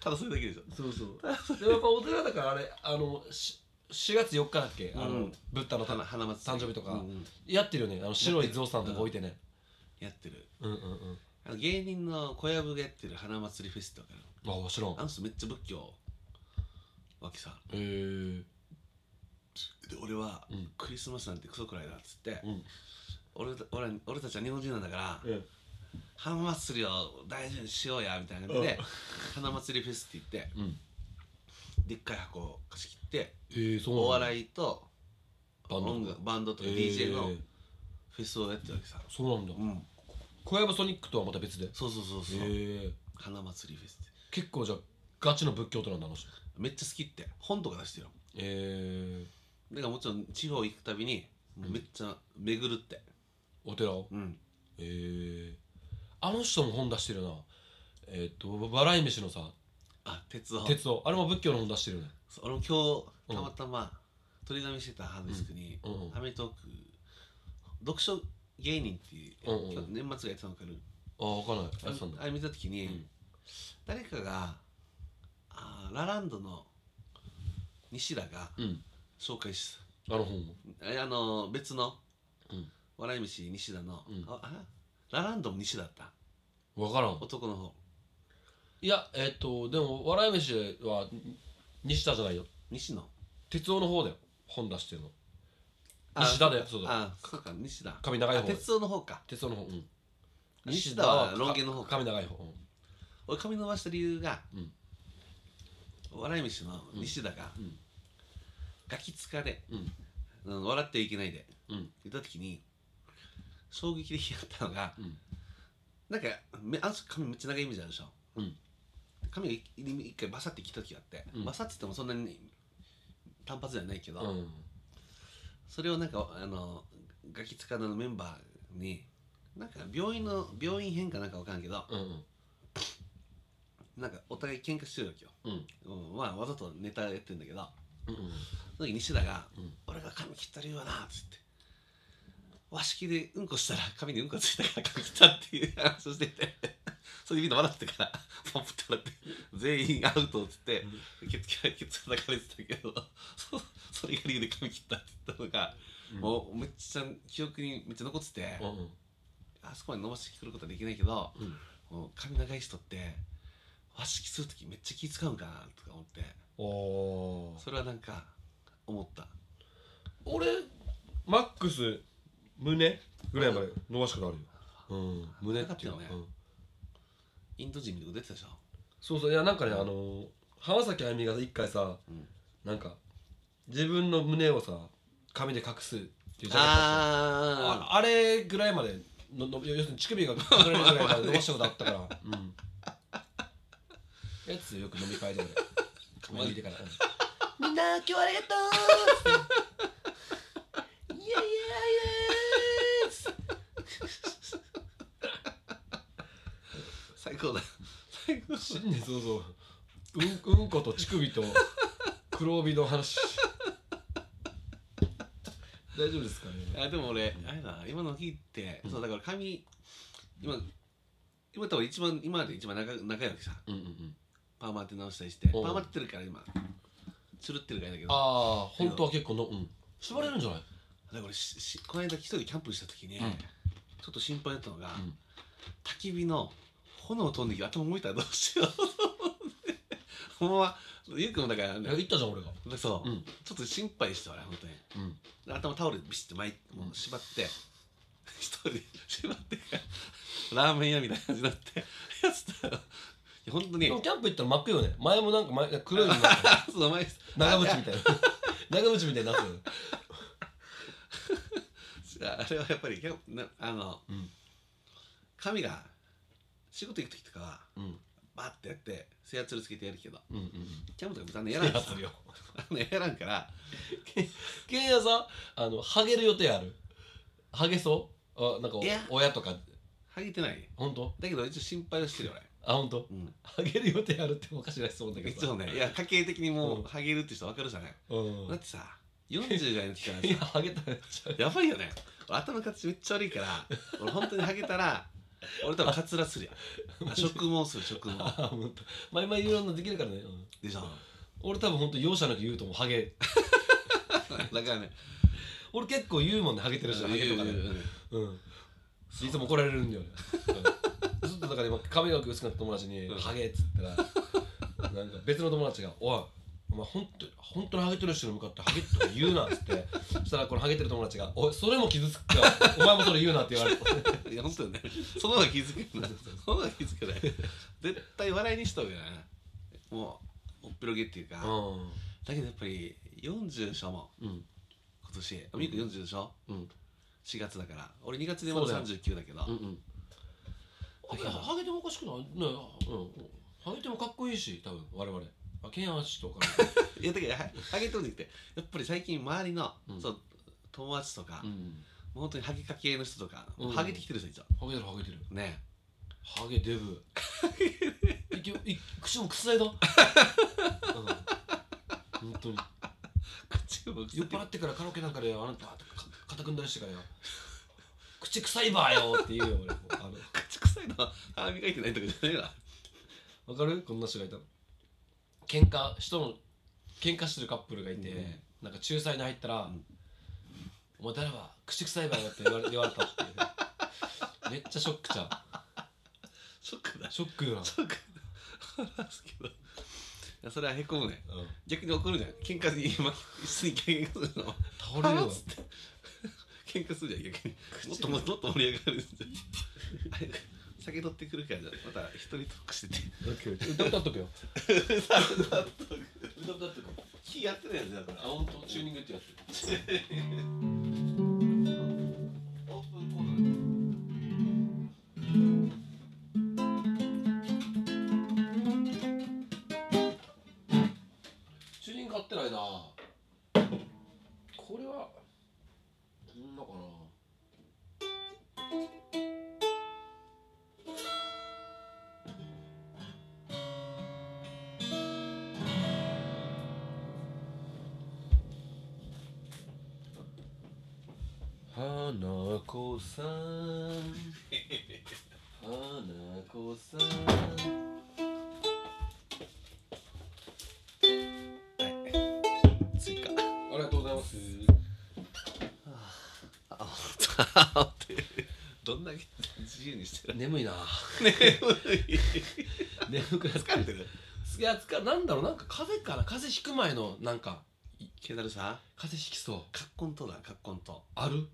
ただそれだけでしょ。そうそう。でもやっぱお寺だからあれあのし4月4日だっけ？あの、うんブッダのた花花祭り。誕生日とか。うんうん。やってるよね。あの白い象さんとか置いてね。やってる。うんうんうん。あの芸人の小籔がやってる花祭りフェスってわかるあもちろんあの人めっちゃ仏教わけさへえで俺は、うん。クリスマスなんてクソくらいだっつって、うん。俺た俺俺たちは日本人なんだから、うん花祭りを大事にしようやみたいな感じで、花祭りフェスって言ってうんでっかい箱を貸し切ってえー、そうお笑いとバンド音楽バンドとかえー。DJ のフェスをやってるわけさ、そうなんだ。うん。小籔ソニックとはまた別で？へそうそうそうそう、え花祭りフェスって結構じゃあガチの仏教徒なんだあの人。めっちゃ好きって。本とか出してるよえー、だからもちろん地方行くたびにめっちゃ巡るって。お寺を？うん。えー、あの人も本出してるな。えっ、と笑い飯のさあ鉄道鉄道あれも仏教の本出してるよね。そう俺も今うん。日たまたま取り紙してたハードディスクにうんうん『アメトーーク』読書芸人っていう、うんうん。今日年末がやってたの分かる？ああ分かんない。やってたんだあれ見た時に、うん。誰かがあーラランドの西田がうん。紹介しあの本もえあの別の、うん。笑い飯西田の、うん。ああラランドも西田だった？分からん。男の方いやえっ、とでも笑い飯は西田じゃないよ。西野？鉄道の方だよ。本出してるの。あ西田だよ。そうだあそうか西田。髪長い方。あ鉄道の方か。鉄道の方。うん。西田はロン毛の方か。髪長い方。うん。俺髪伸ばした理由が、うん。笑い飯の西田が、うん。ガキ使で、うん。うん笑ってはいけないでうん。言った時に衝撃的だったのが、うん。なんかめあの人髪めっちゃ長いイメージあるでしょ？うん髪が一一回バサって切った時があって、うん。バサって言ってもそんなに単発ではないけど、うん。それをなんかあのガキ使のメンバーになんか病院の病院編かなんかわからんけどうんうん。なんかお互い喧嘩してるわけよ、うん。うん、まあわざとネタやってるんだけどうんうん。その時西田が、うん。俺が髪切った理由はな」っつって和式でうんこしたら髪にうんこついたから髪切ったっていう。話をしてて それでみんな笑ってたから ポンプって笑って全員アウトっつってケツケツ叩かれてたけどそそれが理由で髪切ったって言ったのが、もうめっちゃ記憶にめっちゃ残ってて、うんうん。あそこまで伸ばしてくることはできないけど、うん。もう髪長い人って和式する時めっちゃ気使うんかなとか思っておー。それはなんか思った。俺マックス胸ぐらいまで伸ばしたことあるよ。うん。胸っていうかなかったよね。うんインド人みたいなこと出てたでしょそうそう。いやなんかねあのー浜崎あゆみが一回さうん。なんか自分の胸をさ髪で隠すっていうじゃなかったあああれぐらいまでのの要するに乳首が隠れるぐらいまで 伸ばしたことあったから。うん。やつよく飲み会で。てから、うん。みんな今日はありがとう イエイイエイイエ最高だ。最高そうそう。うんうんこと乳首と黒帯の話。大丈夫ですかね？あでも俺あれだ今の聞いて、うん。そうだから髪今今多分一番今まで一番長長いわけさうんうんうん。パーマ当て直したりしてパおう。ーマ当ててるから今。つるってるからいいんだけど。ああ本当は結構のうん。縛れるんじゃない？だから俺ししこの間一人でキャンプした時に、うん。ちょっと心配だったのが、ん。焚き火の炎飛んできて頭動いたらどうしよう。と思ってほんまゆうくんもだから、いや言ったじゃん俺が。でそう、うん。ちょっと心配して俺本当に。うん。で頭タオルでビシッて巻いてもう縛って、一人で縛ってラーメン屋みたいな感じになってやってたよ。いや本当に。でもキャンプ行ったら真っ黒よね。前もなんか前黒いの。になってあそう前長渕みたいな。長渕みたいになってる ああれはやっぱりキャンプなあの、うん。髪が仕事行く時とかはうん。バッてやって制圧つけてやるけどうんうんキャンプとか別にやらんやつよあのやらんから。ケンヤさあのハゲる予定ある？ハゲそう？あなんかいや。親とか。ハゲてない。本当？だけど一応心配をしてるよあ本当？俺、うん、ハゲる予定あるっておかしな質問だけど。一応ね。いや家計的にもうん。うハゲるって人分かるじゃない、うん。だってさ40ぐらいの時からいやさハゲたらやっちゃう。やばいよね。俺頭の形めっちゃ悪いから俺本当にハゲたら 俺多分カツラするやん。あ植毛する植毛。あほんと。前々いろんなできるからね、うん。でしょ。俺多分ほんと容赦なく言うと思う。ハゲ。だからね。俺結構言うもんね。ハゲてる人。ハゲとかね。言うん。いつも怒られるんだよ。ねうん。ずっとだから今髪の毛薄くなった友達にうん「ハゲ」っつったらなんか別の友達が「おいお前本当本当にハゲてる人に向かってハゲとか言うな」っつって。そしたらこのハゲてる友達が「おいそれも傷つくか。らお前もそれ言うな」って言われて。いや本当よね。その方が気づけな。いその方が気づけない絶対笑いにしたよね。もうおっぴろげっていうか、うだけどやっぱり40でしょもんうん。う今年。ミク40でしょうん。4月だから。俺2月でまだそうだよ。39だけど。うんうん。ハゲハゲてもおかしくないね。うん。ハゲてもかっこいいし多分我々あケンアシとか。いやだけどはハゲとるんじゃなくてやっぱり最近周りの、うん。そう友達とか、もううん本当にハゲか系の人とか、うん。ハゲてきてる人いたハゲてるハゲてる。ね。ハゲデブ。いけい口も臭いだ、うん、本当に。口も酔っ払ってからカラオケなんかであなたか肩組んだりしてからよ。口臭いばよって言うよ俺。あ の口臭いのは歯磨いてないとかじゃないわ。わかる？こんな人がいたの喧嘩人の喧嘩してるカップルがいて、うん。なんか仲裁に入ったら「ん。お前誰は口臭いばよ」って言われ言われたっていう。めっちゃショックちゃ ショックだ。うショックよな、ショックだ。笑すけど。いやそれはへこむね。うん、逆に怒るじゃん。喧嘩に今一緒に喧嘩するの。倒れるわっつって。喧嘩するじゃん逆に。もっともっと盛り上がるんじゃん酒取ってくるからじゃあまた一人トークしてて。歌歌っとくよ。歌 歌っとく。気やってないやつだからあ本当？チューニングってやっ 眠いな。ね眠くな疲れてる。いやつかなんだろうなんか風邪かな。風邪ひく前のなんかけだるさ風邪ひきそう。カッコンとだカッコンとある？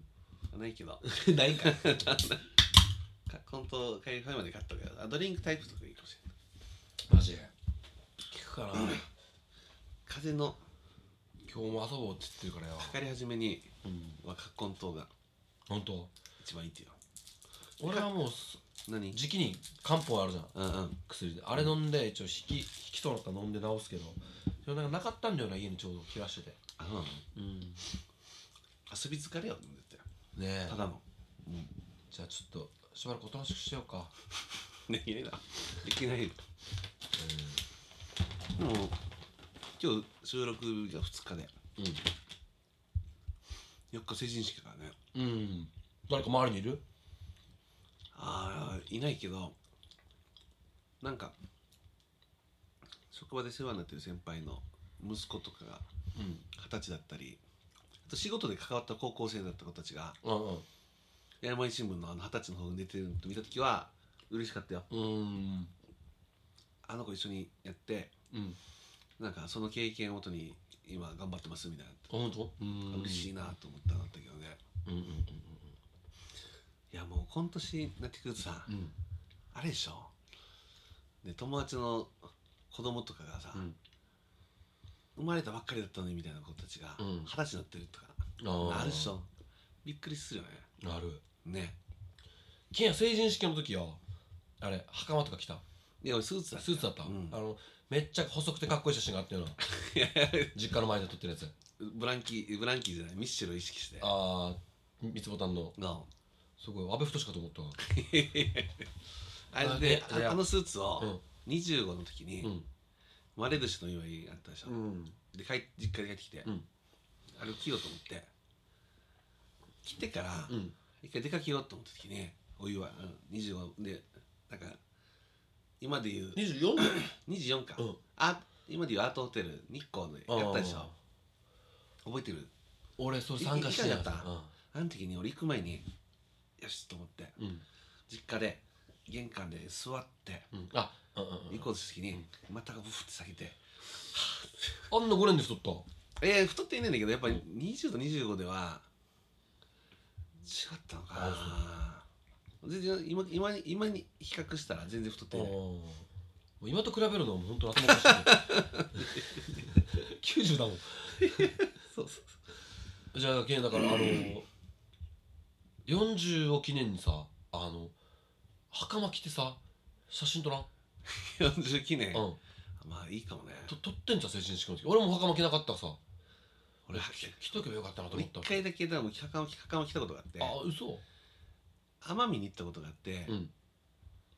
ないけど。ないか。カッコンと買いまで買ったけどあドリンクタイプとかいいかもしれない。マジ？聞くかな。風邪の今日も遊ぼうって言ってるからよ。かかり始めにうん。はカッコン糖が本当？一番いいってよ俺はもうす何？時期に漢方あるじゃん。うんうん。薬で。あれ飲んで一応引き引きそうなったら飲んで治すけど。でもなんかなかったんだよな家にちょうど切らしてて。あそうなの？うん。ね遊び疲れよって言ってたよえ。ただの。じゃあちょっとしばらくおとなしくしようか。できないな。できないよ。でも今日収録が2日で。4日成人式だからね。うんうん。誰か周りにいる？ああいないけどなんか職場で世話になってる先輩の息子とかがうん。二十歳だったりあと仕事で関わった高校生だった子たちがうん山井新聞のあの二十歳の方に出てるの見た時は嬉しかったよ。うん。うんあの子一緒にやってうん。なんかその経験をもとに今頑張ってますみたいな。本当？うん。嬉しいなと思ったんだったけどね。うんうんいやもう今年になってくるとさ、うん。うんあれでしょ？で友達の子供とかがさ、うん。生まれたばっかりだったのにみたいな子たちがうん。二十歳になってるとか、ああるでしょ？びっくりするよね。ある。ね。ケンヤ成人式の時よ。あれ袴とか着た？いや俺スーツだスーツだった、うん。あのめっちゃ細くてかっこいい写真があったような。実家の前で撮ってるやつ。ブランキーブランキーじゃない。ミッシェルを意識して。ああ三つボタンの。がすごい安倍太かと思ったわ。あれあででああのスーツうをん25の時にうん。割れ寿司の祝いあったでしょ、うん。で帰実家に帰ってきて、うん。あれを着ようと思って着てから、うん。一回出かけようと思った時にお湯は、うん、25でなんか今でいう24 24 か、うん。あ今でいうアートホテル日光でやったでしょ。覚えてる？俺それ参加していいかった？うん。あの時に俺行く前によしと思ってうん。実家で玄関で座ってうん。あうんうんうん。行こうとした時に股がブフって下げてあんな5年で太った？えー、太っていないんだけどやっぱり20と25では違ったのかな。全然今今に今に比較したら全然太っていない。今と比べるのはもう本当に頭おかしい 90だもん。そうそうじゃあだからあの40を記念にさあの袴着てさ写真撮らん？40記念、うん。まあいいかもね。と撮ってんじゃん成人式の時俺も袴着なかったらさ。俺着着とけばよかったなと俺思った一回だけでも袴袴来たことがあって。あ嘘？奄美に行ったことがあって、うん。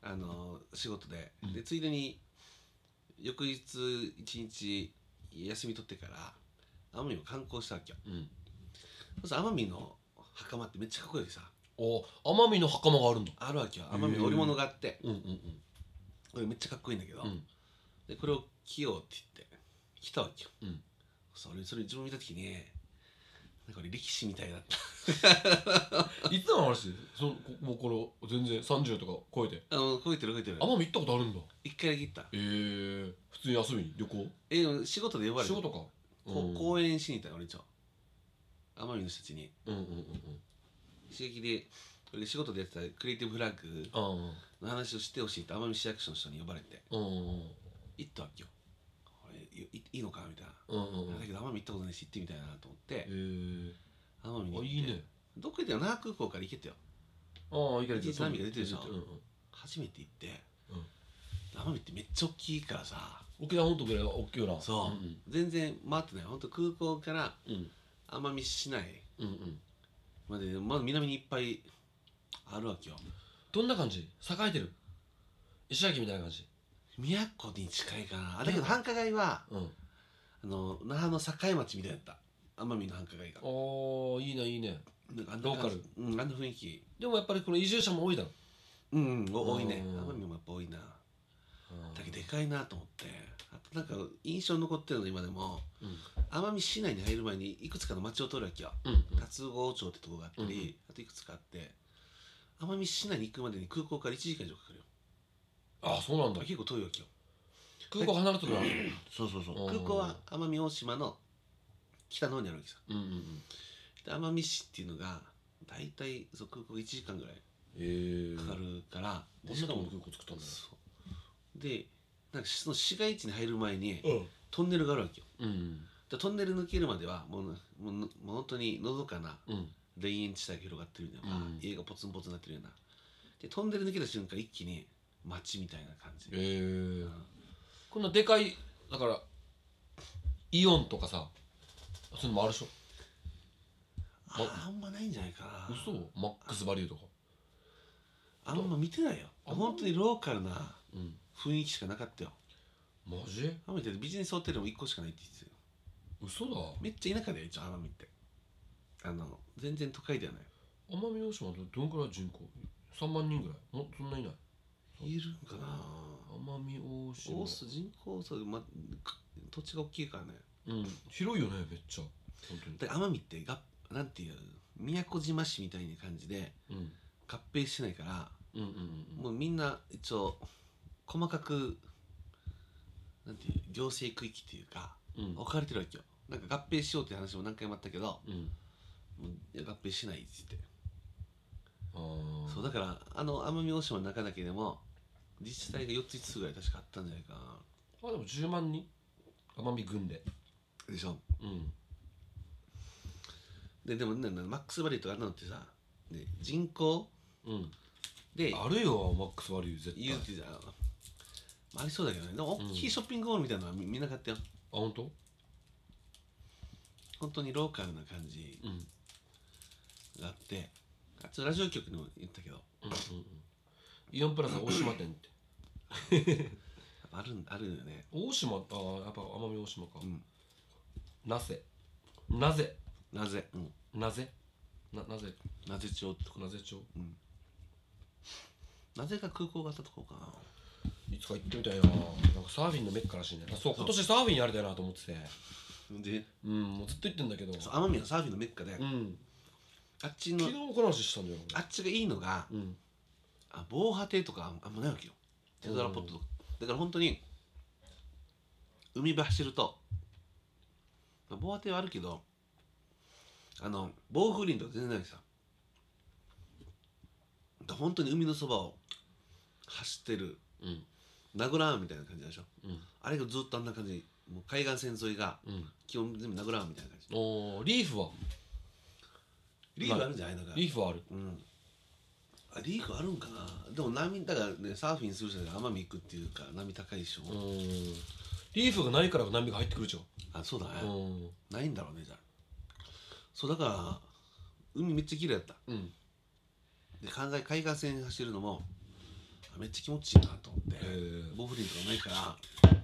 あの仕事で,、うん。でついでに翌日一日休み取ってから奄美を観光したわけよ。うん。そうすると奄美の袴ってめっちゃかっこいいさ。お奄美の袴があるんだあるわけよ。奄美の織物があって。うんうんこれめっちゃかっこいいんだけど、うん。でこれを着ようって言って着たわけよ、うん。それそれ自分見た時になんか俺力士みたいだった。いつの話？そのこもうこれ全然30とか超えて。あの超えてる超えてる。奄美行ったことあるんだ。一回だけ行った。え。ー、普通に遊びに？旅行？えー仕事で呼ばれて仕事か。こうん。公演しに行ったよ俺一応奄美の人たちに。うんうんうんうん。刺激で俺仕事でやってたクリエイティブフラッグあの話をしてほしいって奄美市役所の人に呼ばれて。あうんうん。行ったわけよ。これいいいいのかみたいな、うんうんうん。だけど奄美行ったことないし行ってみたいなと思って。え。ー、奄美に行って。あいいね。どっか行ったよ那覇空港から行けたよ。ああいける一日波が出てるでしょ。うんうん初めて行って、うん。奄美ってめっちゃ大きいからさ。沖縄本島ぐらい大きいよな。そう、ん。全然回ってない。本当空港からうん奄美市内うんうんうん。までまだ南にいっぱいあるわけよ。どんな感じ？栄えてる？石垣みたいな感じ？宮古に近いかな。あだけど繁華街はうん。あの那覇の境町みたいだった。奄美の繁華街が。おーいいねいいね。なんかあんなローカル。うんあんな雰囲気。でもやっぱりこの移住者も多いだろ。うん、うん、お多いね。うん。奄美もやっぱ多いな。だけどでかいなと思って。あとなんか印象に残ってるの今でも。うん奄美市内に入る前にいくつかの町を通るわけよ。うん龍郷町ってとこがあったり、うんあといくつかあって奄美市内に行くまでに空港から1時間以上かかるよ。あそうなんだ。結構遠いわけよ。空港離れてるな そうそうそう。うん。空港は奄美大島の北の方にあるわけさ。うんうんうん。で奄美市っていうのが大体そう空港が1時間ぐらいかかるから、こんなところで空港作ったんだよでなんかその市街地に入る前にうん。トンネルがあるわけよ。うんでトンネル抜けるまではもうもうもう本当にのどかなうん。田園地帯が広がってるような、うん。家がポツンポツンになってるような。でトンネル抜けた瞬間一気に街みたいな感じ、へえこんなでかいだからイオンとかさそういうのもあるでしょ？ああんまないんじゃないかな。嘘？マックスバリューとか？あんま見てないよ。あんま？本当にローカルなうん。雰囲気しかなかったよ。マジ？奄美ってビジネスホテルも1個しかないって言ってたよ嘘だ。めっちゃ田舎だよ一応奄美って。あの全然都会ではない。奄美大島ってどんくらい？人口？3万人ぐらい？もそんないない？いるんかな。奄美大島。大須人口そう、ま、く土地が大きいからね。うん。広いよねめっちゃ。本当に。で奄美ってがなんていう宮古島市みたいな感じでうん。合併してないからうんうんうん。もうみんな一応細かくなんていう行政区域っていうかうん。置かれてるわけよなんか合併しようって話も何回もあったけどうん。もういや合併しないって言って。あー。そうだからあの奄美大島の中だけでも自治体が4つ5つぐらい確かあったんじゃないかあでも10万人？奄美軍で。なでしょ？うん。ででもねマックスバリューとかあんなのってさ、ね、人口うん。であるよマックスバリュー絶対。言うってじゃん。ありそうだけどね。でも大きいショッピングモールみたいなのはみみんな買ったよ。あ本当？本当にローカルな感じうんがあってあちょっとラジオ局にも言ったけど。うんうん。うんイオンプラザ大島店って。あるんあるよね。大島あーやっぱ奄美大島か、うん。なぜ？なぜ？なぜ、うん、なぜ？ななぜ？なぜ町と。かなぜ町？うん。なぜか空港があったとこかな。いつか行ってみたいな。なんかサーフィンのメッカらしいね。あそう。今年サーフィンやりたいなと思っててでうんもうずっと言ってんだけど。そう奄美はサーフィンのメッカで、うん。あっちの昨日この話したんだよ。あっちがいいのが、俺うん。あ防波堤とかあんまないわけよ。テトラポットとか。だから本当に海辺走るとまあ防波堤はあるけどあの暴風林とか全然ないさ。だから本当に海のそばを走ってるうん。名倉湾みたいな感じでしょ。うん。あれがずっとあんな感じもう海岸線沿いがうん。基本全部名倉湾みたいな感じ。おーリーフは？リーフあるんじゃない？のか。リーフはある。うん。あリーフあるんかな？でも波だからねサーフィンする人が奄美行くっていうか波高いでし。ょ、うん。リーフがないから波が入ってくるじゃあそうだね、んうん。ないんだろうねじゃあ。そうだから海めっちゃ綺麗だった。うん。で海岸海岸線走るのもあめっちゃ気持ちいいなと思って。へー。暴風林とかないから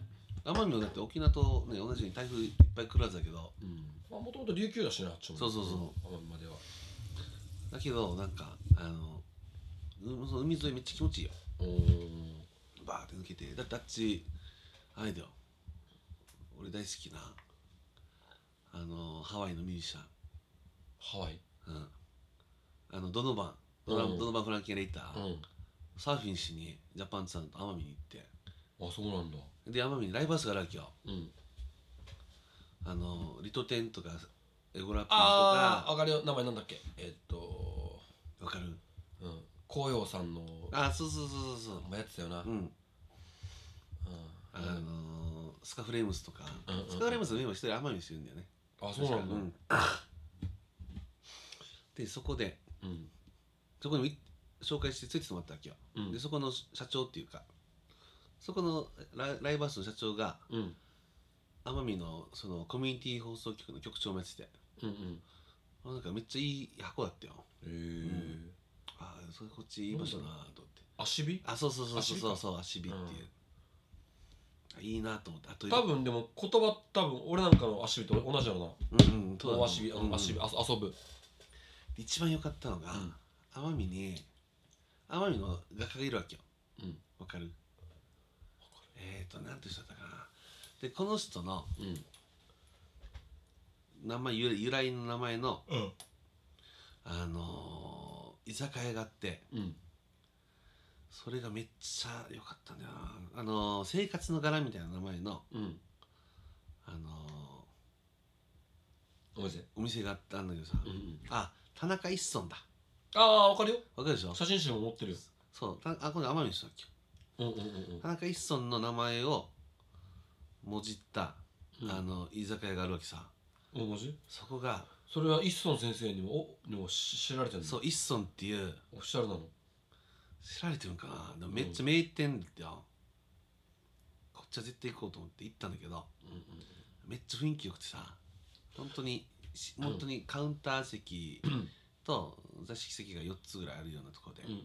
奄美もだって沖縄とね同じように台風いっぱい来るはずだけど。うん。まあもともと琉球だしねあっちも。そうそうそう。奄美までは。だけどなんかあのうその海沿いめっちゃ気持ちいいよ。うん。バーって抜けて。だってあっちあれだよ。俺大好きなあのハワイのミュージシャン。ハワイ？うん、あのドノバン。ドノバン,、うん。ドノバンフランケン・レイター、うん。サーフィンしにジャパンツさんと奄美に行って。あそうなんだで奄美にライブハウスがあるわけよ。うん。あのリトテンとかエゴラピンとか。ああ上がるよ。名前なんだっけ？えっとわかる。うん。紅葉さんの。あそうそうそうそうまあやってたよな。そううん。あのスカフレームスとか、うんうんうん。スカフレームスのメンバー一人奄美にしてるんだよね。あそうなんだ。うん。でそこでうん。そこにもい紹介してついてもらったわけよ、うん。でそこの社長っていうかそこのライブハウスの社長がうん。奄美のそのコミュニティ放送局の局長もやってて。うんうん。あなんかめっちゃいい箱だったよ。へえああそれこっちいい場所だなと思って。足火？あそうそうそうそう。そう足そう足火っていう、あいいなと思って。あと多分でも言葉多分俺なんかの足火と同じやろな。うんうんそうだ大足火あうん。の足火あ遊ぶ。一番良かったのが、うん。奄美に奄美の画家がいるわけよ。うん。わかる？えっ、ー、と何て人だったかな。でこの人のうん。名前由由来の名前のうん。あのー居酒屋があってうん。それがめっちゃ良かったんだよな。あのー生活の柄みたいな名前のうん。あのお店。ーお店があったんだけどさ、うんうん。あ田中一村だ。ああわかるよ。わかるでしょ？写真集も持ってるよそう。たあこれ奄美の人だっけ？うんうんうん田中一村の名前をもじった、うん。あの居酒屋があるわけさ。そこがそれは一村先生にもおにもし知られてるの？そう一村っていうオフィシャルなの？知られてるんかな。でもめっちゃ名店だよ、こっちは絶対行こうと思って行ったんだけどうんうんめっちゃ雰囲気良くてさ本当にしうん。本当にカウンター席と座敷席が4つぐらいあるようなところで、うんうん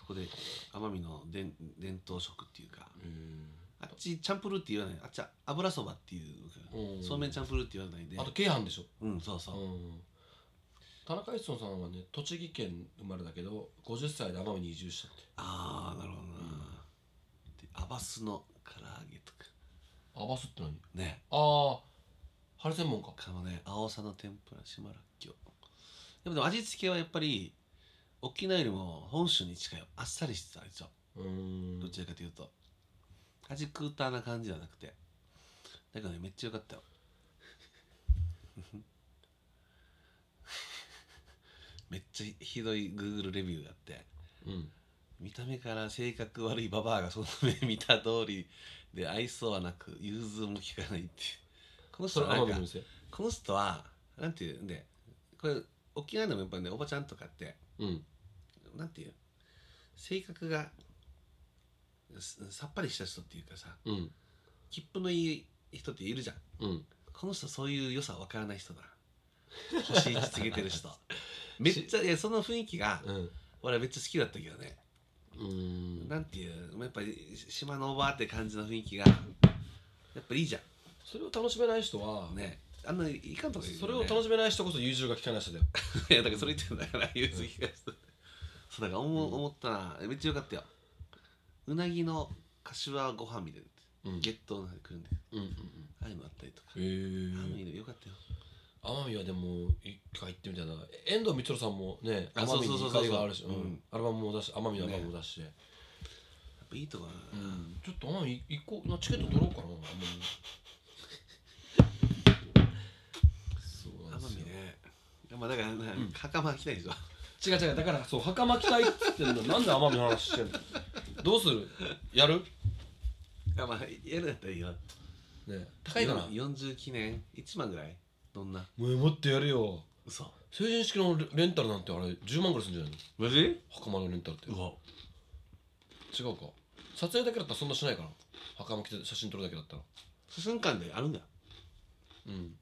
そこで奄美の伝伝統食っていうかうん。あっちチャンプルーって言わない？あっちは油そばっていううん。そうめんチャンプルーって言わないで。あと京阪でしょ？うんそうそう、うん。田中一村さんはね栃木県生まれだけど50歳で奄美に移住したって。ああなるほどな、でアバスの唐揚げとか。アバスって何？ね。ああハル専門かかのね青さの天ぷら島らっきょう。でも味付けはやっぱり沖縄よりも本州に近いよあっさりしてたあいつはうーん。どちらかというと。味クーターな感じじゃなくて。だからねめっちゃ良かったよ。めっちゃひどい Google レビューがあって。うん。見た目から性格悪いババアがその目見た通りで愛想はなく融通も利かないっていう。この人はこの人はなんていうんでこれ沖縄でもやっぱりねおばちゃんとかってうん。なんていう性格がすさっぱりした人っていうかさうん。切符のいい人っているじゃん。うん。この人そういう良さわからない人だ。星1つけてる人。めっちゃいやその雰囲気がうん。俺はめっちゃ好きだったけどね。うーん。なんていうやっぱり島のおばあって感じの雰囲気がやっぱいいじゃそれを楽しめない人はんねあんないかんとか言うそれを楽しめない人こそ優柔が利かない人だよ。いやだからそれ言ってんだから融通聞かせてそうだから思,、うん思ったな。めっちゃよかったよ。うなぎの柏ご飯みたいな、うん。ゲットが来るんでうんうんうん。ああいうのあったりとか、へえ。ああいうのよかったよ。奄美はでも一回行ってみたいな。遠藤光郎さんもねあ奄美にそうそうそう。そうゆかりがあるし、ううん。ん、アルバムも出し奄美のアルバムも出して、やっぱいいとこだな、うん、ちょっと奄美行こうなチケット取ろうかな奄美まあだからな、袴着たいでしょ？違う違うだからそう袴着たいっつってんの。なんで奄美の話してんの？どうする？やる？あまあやるんだったらいいよ。ね高いかな？40記念1万ぐらい？どんな？もうもっとやるよ。嘘。成人式のレレンタルなんてあれ10万ぐらいするんじゃないの？マジ？袴のレンタルって。うわ。違うか。撮影だけだったらそんなしないかな袴着て写真撮るだけだったら。写真館であるんだ。ようん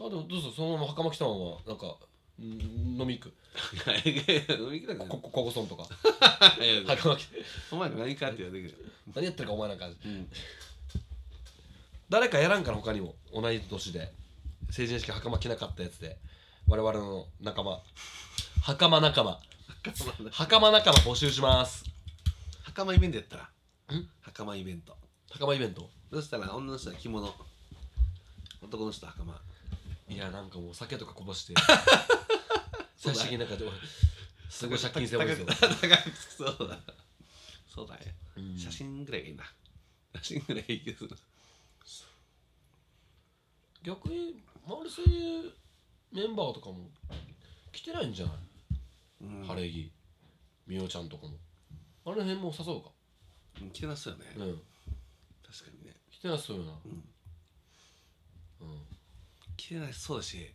あでもどうぞそのまま袴着たままなんかん飲み行く？飲み行きたくない。ここここそんとか。袴着て。お前ら何かって言われてくる何やってるかお前なんか。うん。誰かやらんから他にも。同い年で。成人式袴着なかったやつで。我々の仲間。袴仲間。袴仲間。募集します。袴イベントやったら。ん？袴イベント。袴イベント？そしたら女の人は着物。男の人は袴いやなんかもう酒とかこぼして。最終的になんかで俺すごい借金背負いそう。高くそうだ。そうだね、うん。写真ぐらいがいいな。写真ぐらいいいけど逆に周りそういうメンバーとかも来てないんじゃない、うん。晴れ着。みおちゃんとかも。あの辺も誘うか。うん着てなそうよね、うん。確かにね。来てなそうよな。うん、着てなそうだし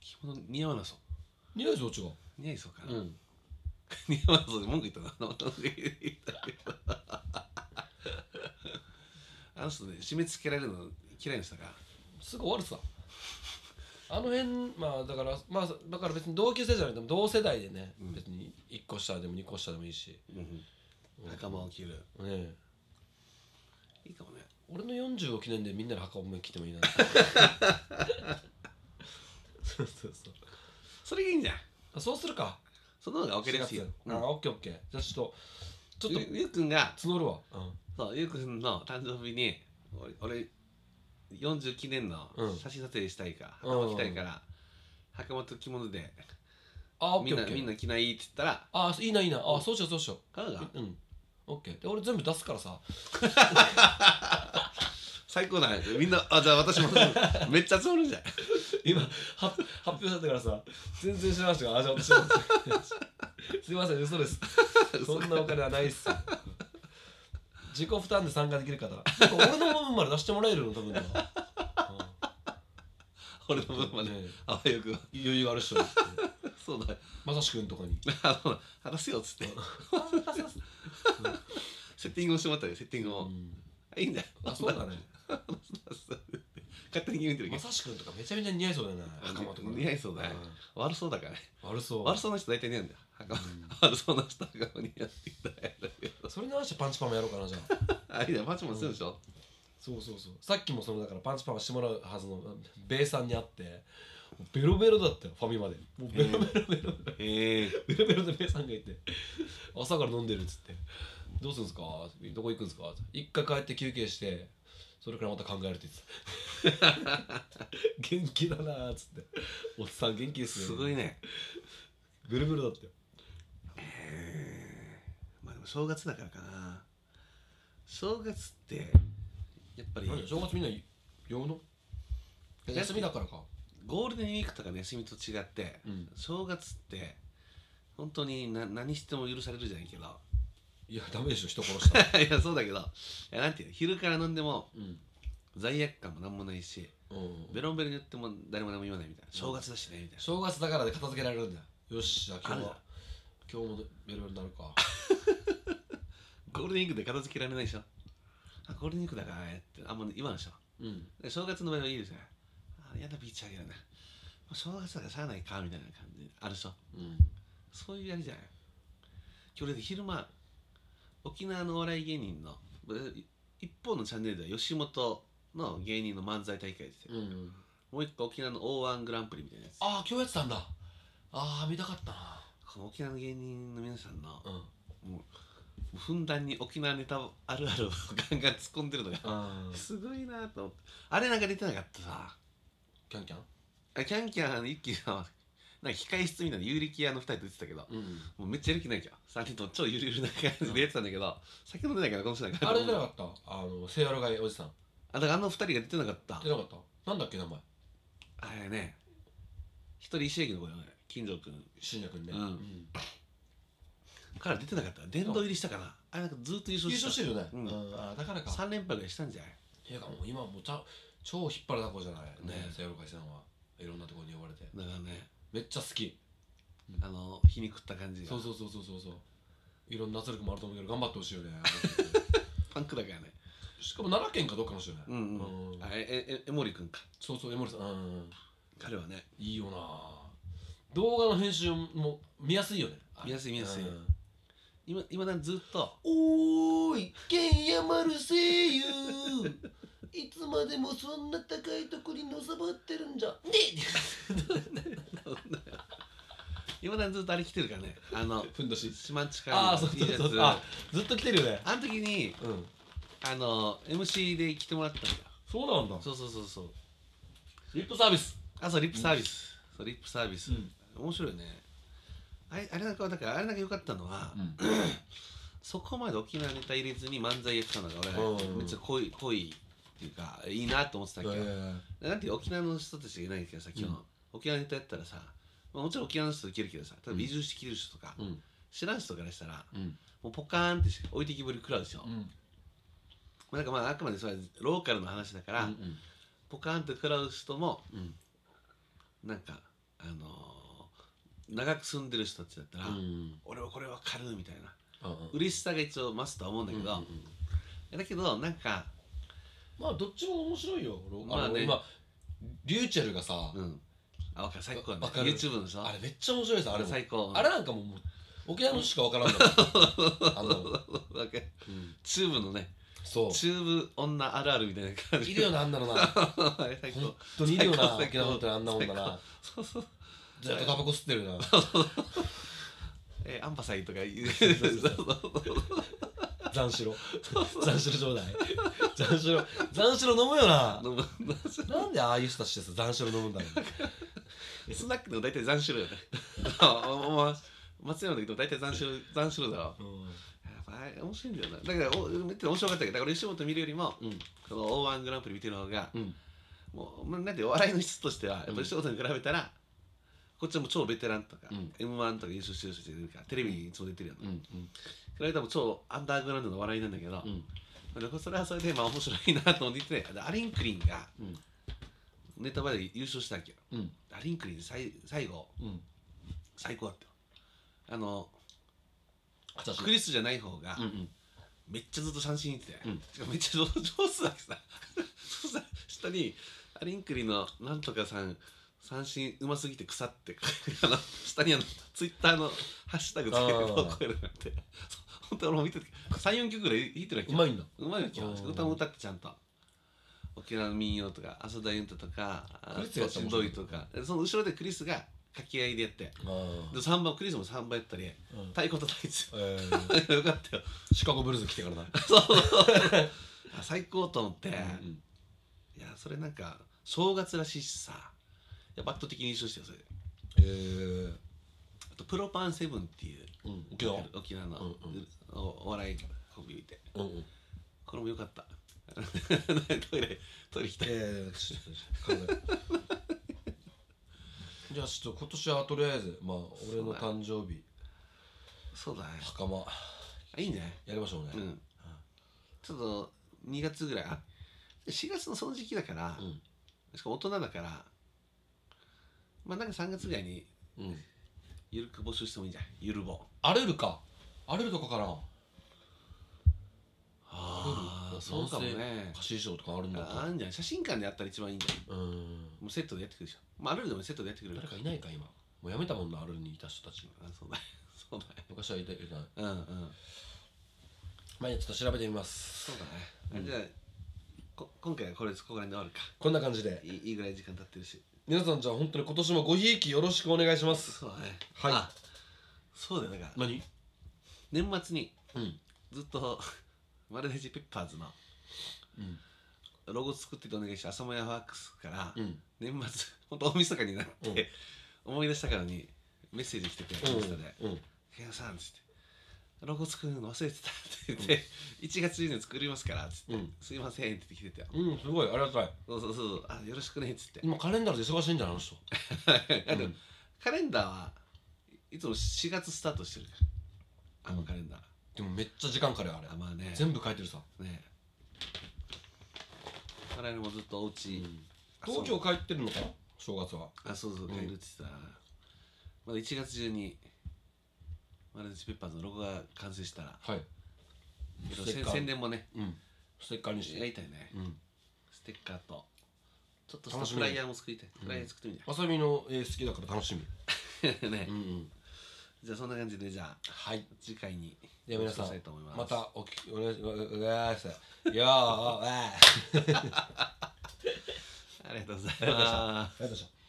着物似合わなそう。似合うぞ違う似合いそうかな、うん。似合わなそうで文句言ったな。あの人ね締め付けられるの嫌いな人だか。らすぐ終わるさ。あの辺まあだからまあだから別に同級生じゃなくても同世代でね、うん。別に1個下でも2個下でもいいし、袴を着る。ねえいいかも。ね俺の40を記念でみんなで袴着てもいいな。そうそうそう。それがいいんじゃん。あそうするか。その方が分かりやすいよ、あオッケーオッケー。じゃあちょっとちょっとゆゆうくんが募るわ、うん、そうゆうくんの誕生日に俺俺40記念のうん。写真撮影したいから、うん。袴着たいから袴と着物であみんなみんな着ないって言ったらあいいないいな。あそうしようそうしよ買うがううん。オッケー。で俺全部出すからさ 最高だねみんなあじゃあ私も めっちゃ集まるじゃん。今は発表しちゃったからさ全然知らなかったからあじゃあ私も。すいません嘘です。そんなお金はないっす。自己負担で参加できる方。俺の部分まで出してもらえるの多分。な、俺の分までねあわよく余裕がある人そうだまさしくんとかに。話せよっつって。セッティングをしてもらったよセッティングを、うん。いいんだよ。あそうだね 勝手に決めてるけど。まさしくんとかめちゃめちゃ似合いそうだよね袴とか似合いそうだね。悪そうだから。ねうん悪そう。悪そうな人大体似合うんだよ。袴。悪そうな人袴似合ってきただけど。それに合わせてパンチパンもやろうかなじゃあ。あいいねパチもするでしょ。そうそうそう。さっきもそのだからパンチパンしてもらうはずのベイさんに会ってもうベロベロだったよファミマで。もうベロベロベロへえ ベロベロでベイさんがいて朝から飲んでるっつって。どうするんですか？どこ行くんですか？一回帰って休憩してそれからまた考えるって言ってた元気だなーっつって。おっさん元気ですねすごいね。ベロベロだったよ。まあでも正月だからかな。正月ってやっぱり何正月みんな用の？休みだからか。ゴールデンウィークとか休みと違って、うん。正月って本当にな何しても許されるじゃないけどいやダメでしょ人殺したら いやそうだけど。いやなんていうの昼から飲んでもうん。罪悪感もなんもないしうん。ベロンベロンに言っても誰も何も言わないみたいな。正月だしねみたいな。正月だからで片付けられるんだよ。よしじゃあ今日あは今日もベロベロになるか。ゴールデンウィークで片付けられないでしょ。あゴールデンウィークだからねってあんま言わんでしょ。うん。で正月の場合はいいですねあやだビーチあげるな。もう正月だからしゃあないかみたいな感じあるでしょ。うん。そういうやりじゃない。今日で昼間沖縄のお笑い芸人のえ一方のチャンネルでは吉本の芸人の漫才大会ですよ、うんもう一個沖縄の O−1 グランプリみたいなやつ。ああ今日やってたんだ。ああ見たかったな。この沖縄の芸人の皆さんの、うん。もうふんだんに沖縄ネタあるあるを ガンガン突っ込んでるのがあすごいなと思って。あれなんか出てなかったさ。キャンキャン？あキャンキャン一気はなんか控え室みたいな有力屋の二人と出てたけど、うんもうめっちゃやる気ないじゃん。3人とも超ゆるゆるな感じでやってたんだけど酒飲んでないからこの人なんかあれ出なかった？あのセイアロガイおじさん。あだからあの二人が出てなかった。出なかった？なんだっけ名前？あれね一人石焼の子よね。金城君。新也君ね。うん。から出てなかった。殿堂入りしたかな。あれなんかずっと優勝優してた。勝してるよね。うん。あだからか。3連覇ぐらいしたんじゃない？いやもう今もうちゃ超引っ張るだこじゃない。ねね。セイアロガイさんは。いろんなところに呼ばれて。だからねめっちゃ好き。あの皮肉った感じが。そうそうそうそうそう。そういろんな圧力もあると思うけど頑張ってほしいよね。パンクだからね。しかも奈良県かどっかの人ねうんうん、うん。あえええ江森君か。そうそう江森さん。うん彼はね。いいよな。動画の編集も見やすいよね。見やすい見やすい。うん。今今だにずっと。おーい剣山る声優。いつまでもそんな高いとこにのさばってるんじゃ。ね 今だにずっとあれ来てるからね。あのふんどし。島近ああそうそうそう。ずっと来てるよね。あの時にうん。あの MC で来てもらったんだよ。そうなんだ。そうそうそうそう。リップサービス。あそうリップサービス、そうリップサービス、面白いね。あれあれなんかだからあれだけ良かったのは、うん。そこまで沖縄ネタ入れずに漫才やってたのが俺、うん。めっちゃ濃い濃いっていうかいいなと思ってたけど、えなんていう沖縄の人たちがいないけどさ今日、うん沖縄ネタやったらさ、まあ、もちろん沖縄の人いけるけどさ例えば移住してきてる人とか、うん。知らん人からしたらうん。もうポカーンって置いてきぼり食らうでしょ、まうん。あなんかまああくまでそれはローカルの話だから、うんポカーンって食らう人もうん。なんかあのー長く住んでる人たちだったら、うん俺はこれわかるみたいなうん嬉しさが一応増すとは思うんだけど、うんうんうん。だけどなんかまあどっちも面白いよ。まあね。リューチェルがさうんあ分かる。最高だね。わかる。YouTube のさ。あれめっちゃ面白いですあれも。最高。あれなんかもう沖縄の人しかわからんの わかる。うん。チューブのねそう。チューブ女あるあるみたいな感じ。いるよなあんなのな。あ れ最本高当にいるよな最高沖縄本当にあんな女なそうそうずっとタバコ吸ってるな。えーアンパサイとか言うそうそう残しろ残しろちょうだい。残しろ残しろ飲むよな。飲む。なんでああいう人たちってさ残しろ飲むんだろう。スナックでも大体残種類よね。あ お前松山の時でも大体残種類残種類だろ。やっぱあれ面白いんだよな。だからお見て面白かったけどだから俺吉本見るよりもうん。この O−1 グランプリ見てる方がうん。もうまあなんてお笑いの質としてはやっぱり吉本に比べたらこっちはもう超ベテランとか、うん。m 1とか優勝してる人いるからテレビにいつも出てるよね、うん比べたらもう超アンダーグラウンドの笑いなんだけど、うん。それはそれでまあ面白いなと思ってててアリンクリンがうん。ネタバレで優勝したわけよ。うん。アリンクリン最最後うん。最高だったよ。あの私クリスじゃない方がうんうん。めっちゃずっと三振いってて、うん。めっちゃ上上手だけさそ下にアリンクリのなんとかさん三振うますぎて腐ってあの下にあのツイッターのハッシュタグつけてあー。どうこうやるなんてそう本当俺も見てて34曲ぐらい弾いてるわけ？うまいんだ。うまいわけようん歌も歌ってちゃんと。沖縄の民謡とか浅田ユンタとかクリスやったしんどいとか。その後ろでクリスが掛け合いでやって。で3番クリスも3番やったりうん。太鼓叩いて。えー。よかったよ。シカゴブルーズ来てからな あ最高と思って、うんいやそれなんか正月らしいしさ。やっぱ圧倒的に優勝してよそれ。でえー。あとプロパンセブンっていう。うん沖縄。沖縄の。うんうんおお笑いコンビ見て。うんうん。これもよかった。トイレトイレ行きたい。えー、ちょっと考えじゃあちょっと今年はとりあえずまあ俺の誕生日。そうだね。袴。あいいね。やりましょうね。うん。ちょっと2月ぐらい。あ4月のその時期だから、うん。しかも大人だからまあなんか3月ぐらいにうん。ゆるく募集してもいいんじゃない？ゆるぼ。アレルかアレルとかかなああそうかもね。貸し衣装とかあるんだああんじゃん写真館でやったら一番いいんじゃんうん。もうセットでやってくるでしょ。まああるでもセットでやってくれる。誰かいないか今。もうやめたもんなアレルにいた人たち。あそうだそうだ昔はいたいた。うんうん。まあちょっと調べてみます。そうだね、あじゃあこ今回はこれここら辺で終わるか。こんな感じで。いいいいぐらい時間経ってるし。皆さんじゃあ本当に今年もごひいきよろしくお願いします。そうだね。はい。あそうだよ。だから何？年末にうん。ずっと マルデジペッパーズのうん。ロゴ作っててお願いして朝もやワークスからうん。年末 本当大晦日になって思い出したからにメッセージ来ててインスタでうん「ケンさん」っつって「ロゴ作るの忘れてた」って言って「1月中に作りますから」っつってうん「すいません」って言って来てたよ。うんすごい。ありがたい。そうそうそうあよろしくねっつって。今カレンダーで忙しいんじゃないあの人。カレンダーはいつも4月スタートしてるあのカレンダー。でもめっちゃ時間かかるよあれ。あまあね。全部書いてるさ。ね。我々もずっとおうち、東京帰ってるのかな？正月は。あそうそううん。帰るって言ってた、まだ1月中にマルチペッパーズのロゴが完成したら。はい。けどステッカー。宣伝もね。うん。ステッカーにして。やりたいね、うん。ステッカーと。ちょっとしたみ。フライヤーも作りたい。フライヤー作ってみたわさびの絵好きだから楽しみ。い、ね。うんうんじゃあそんな感じでじゃあはい。次回にでは皆さんまたお聞きお願いします。よー ありがとうございました。ありがとうございました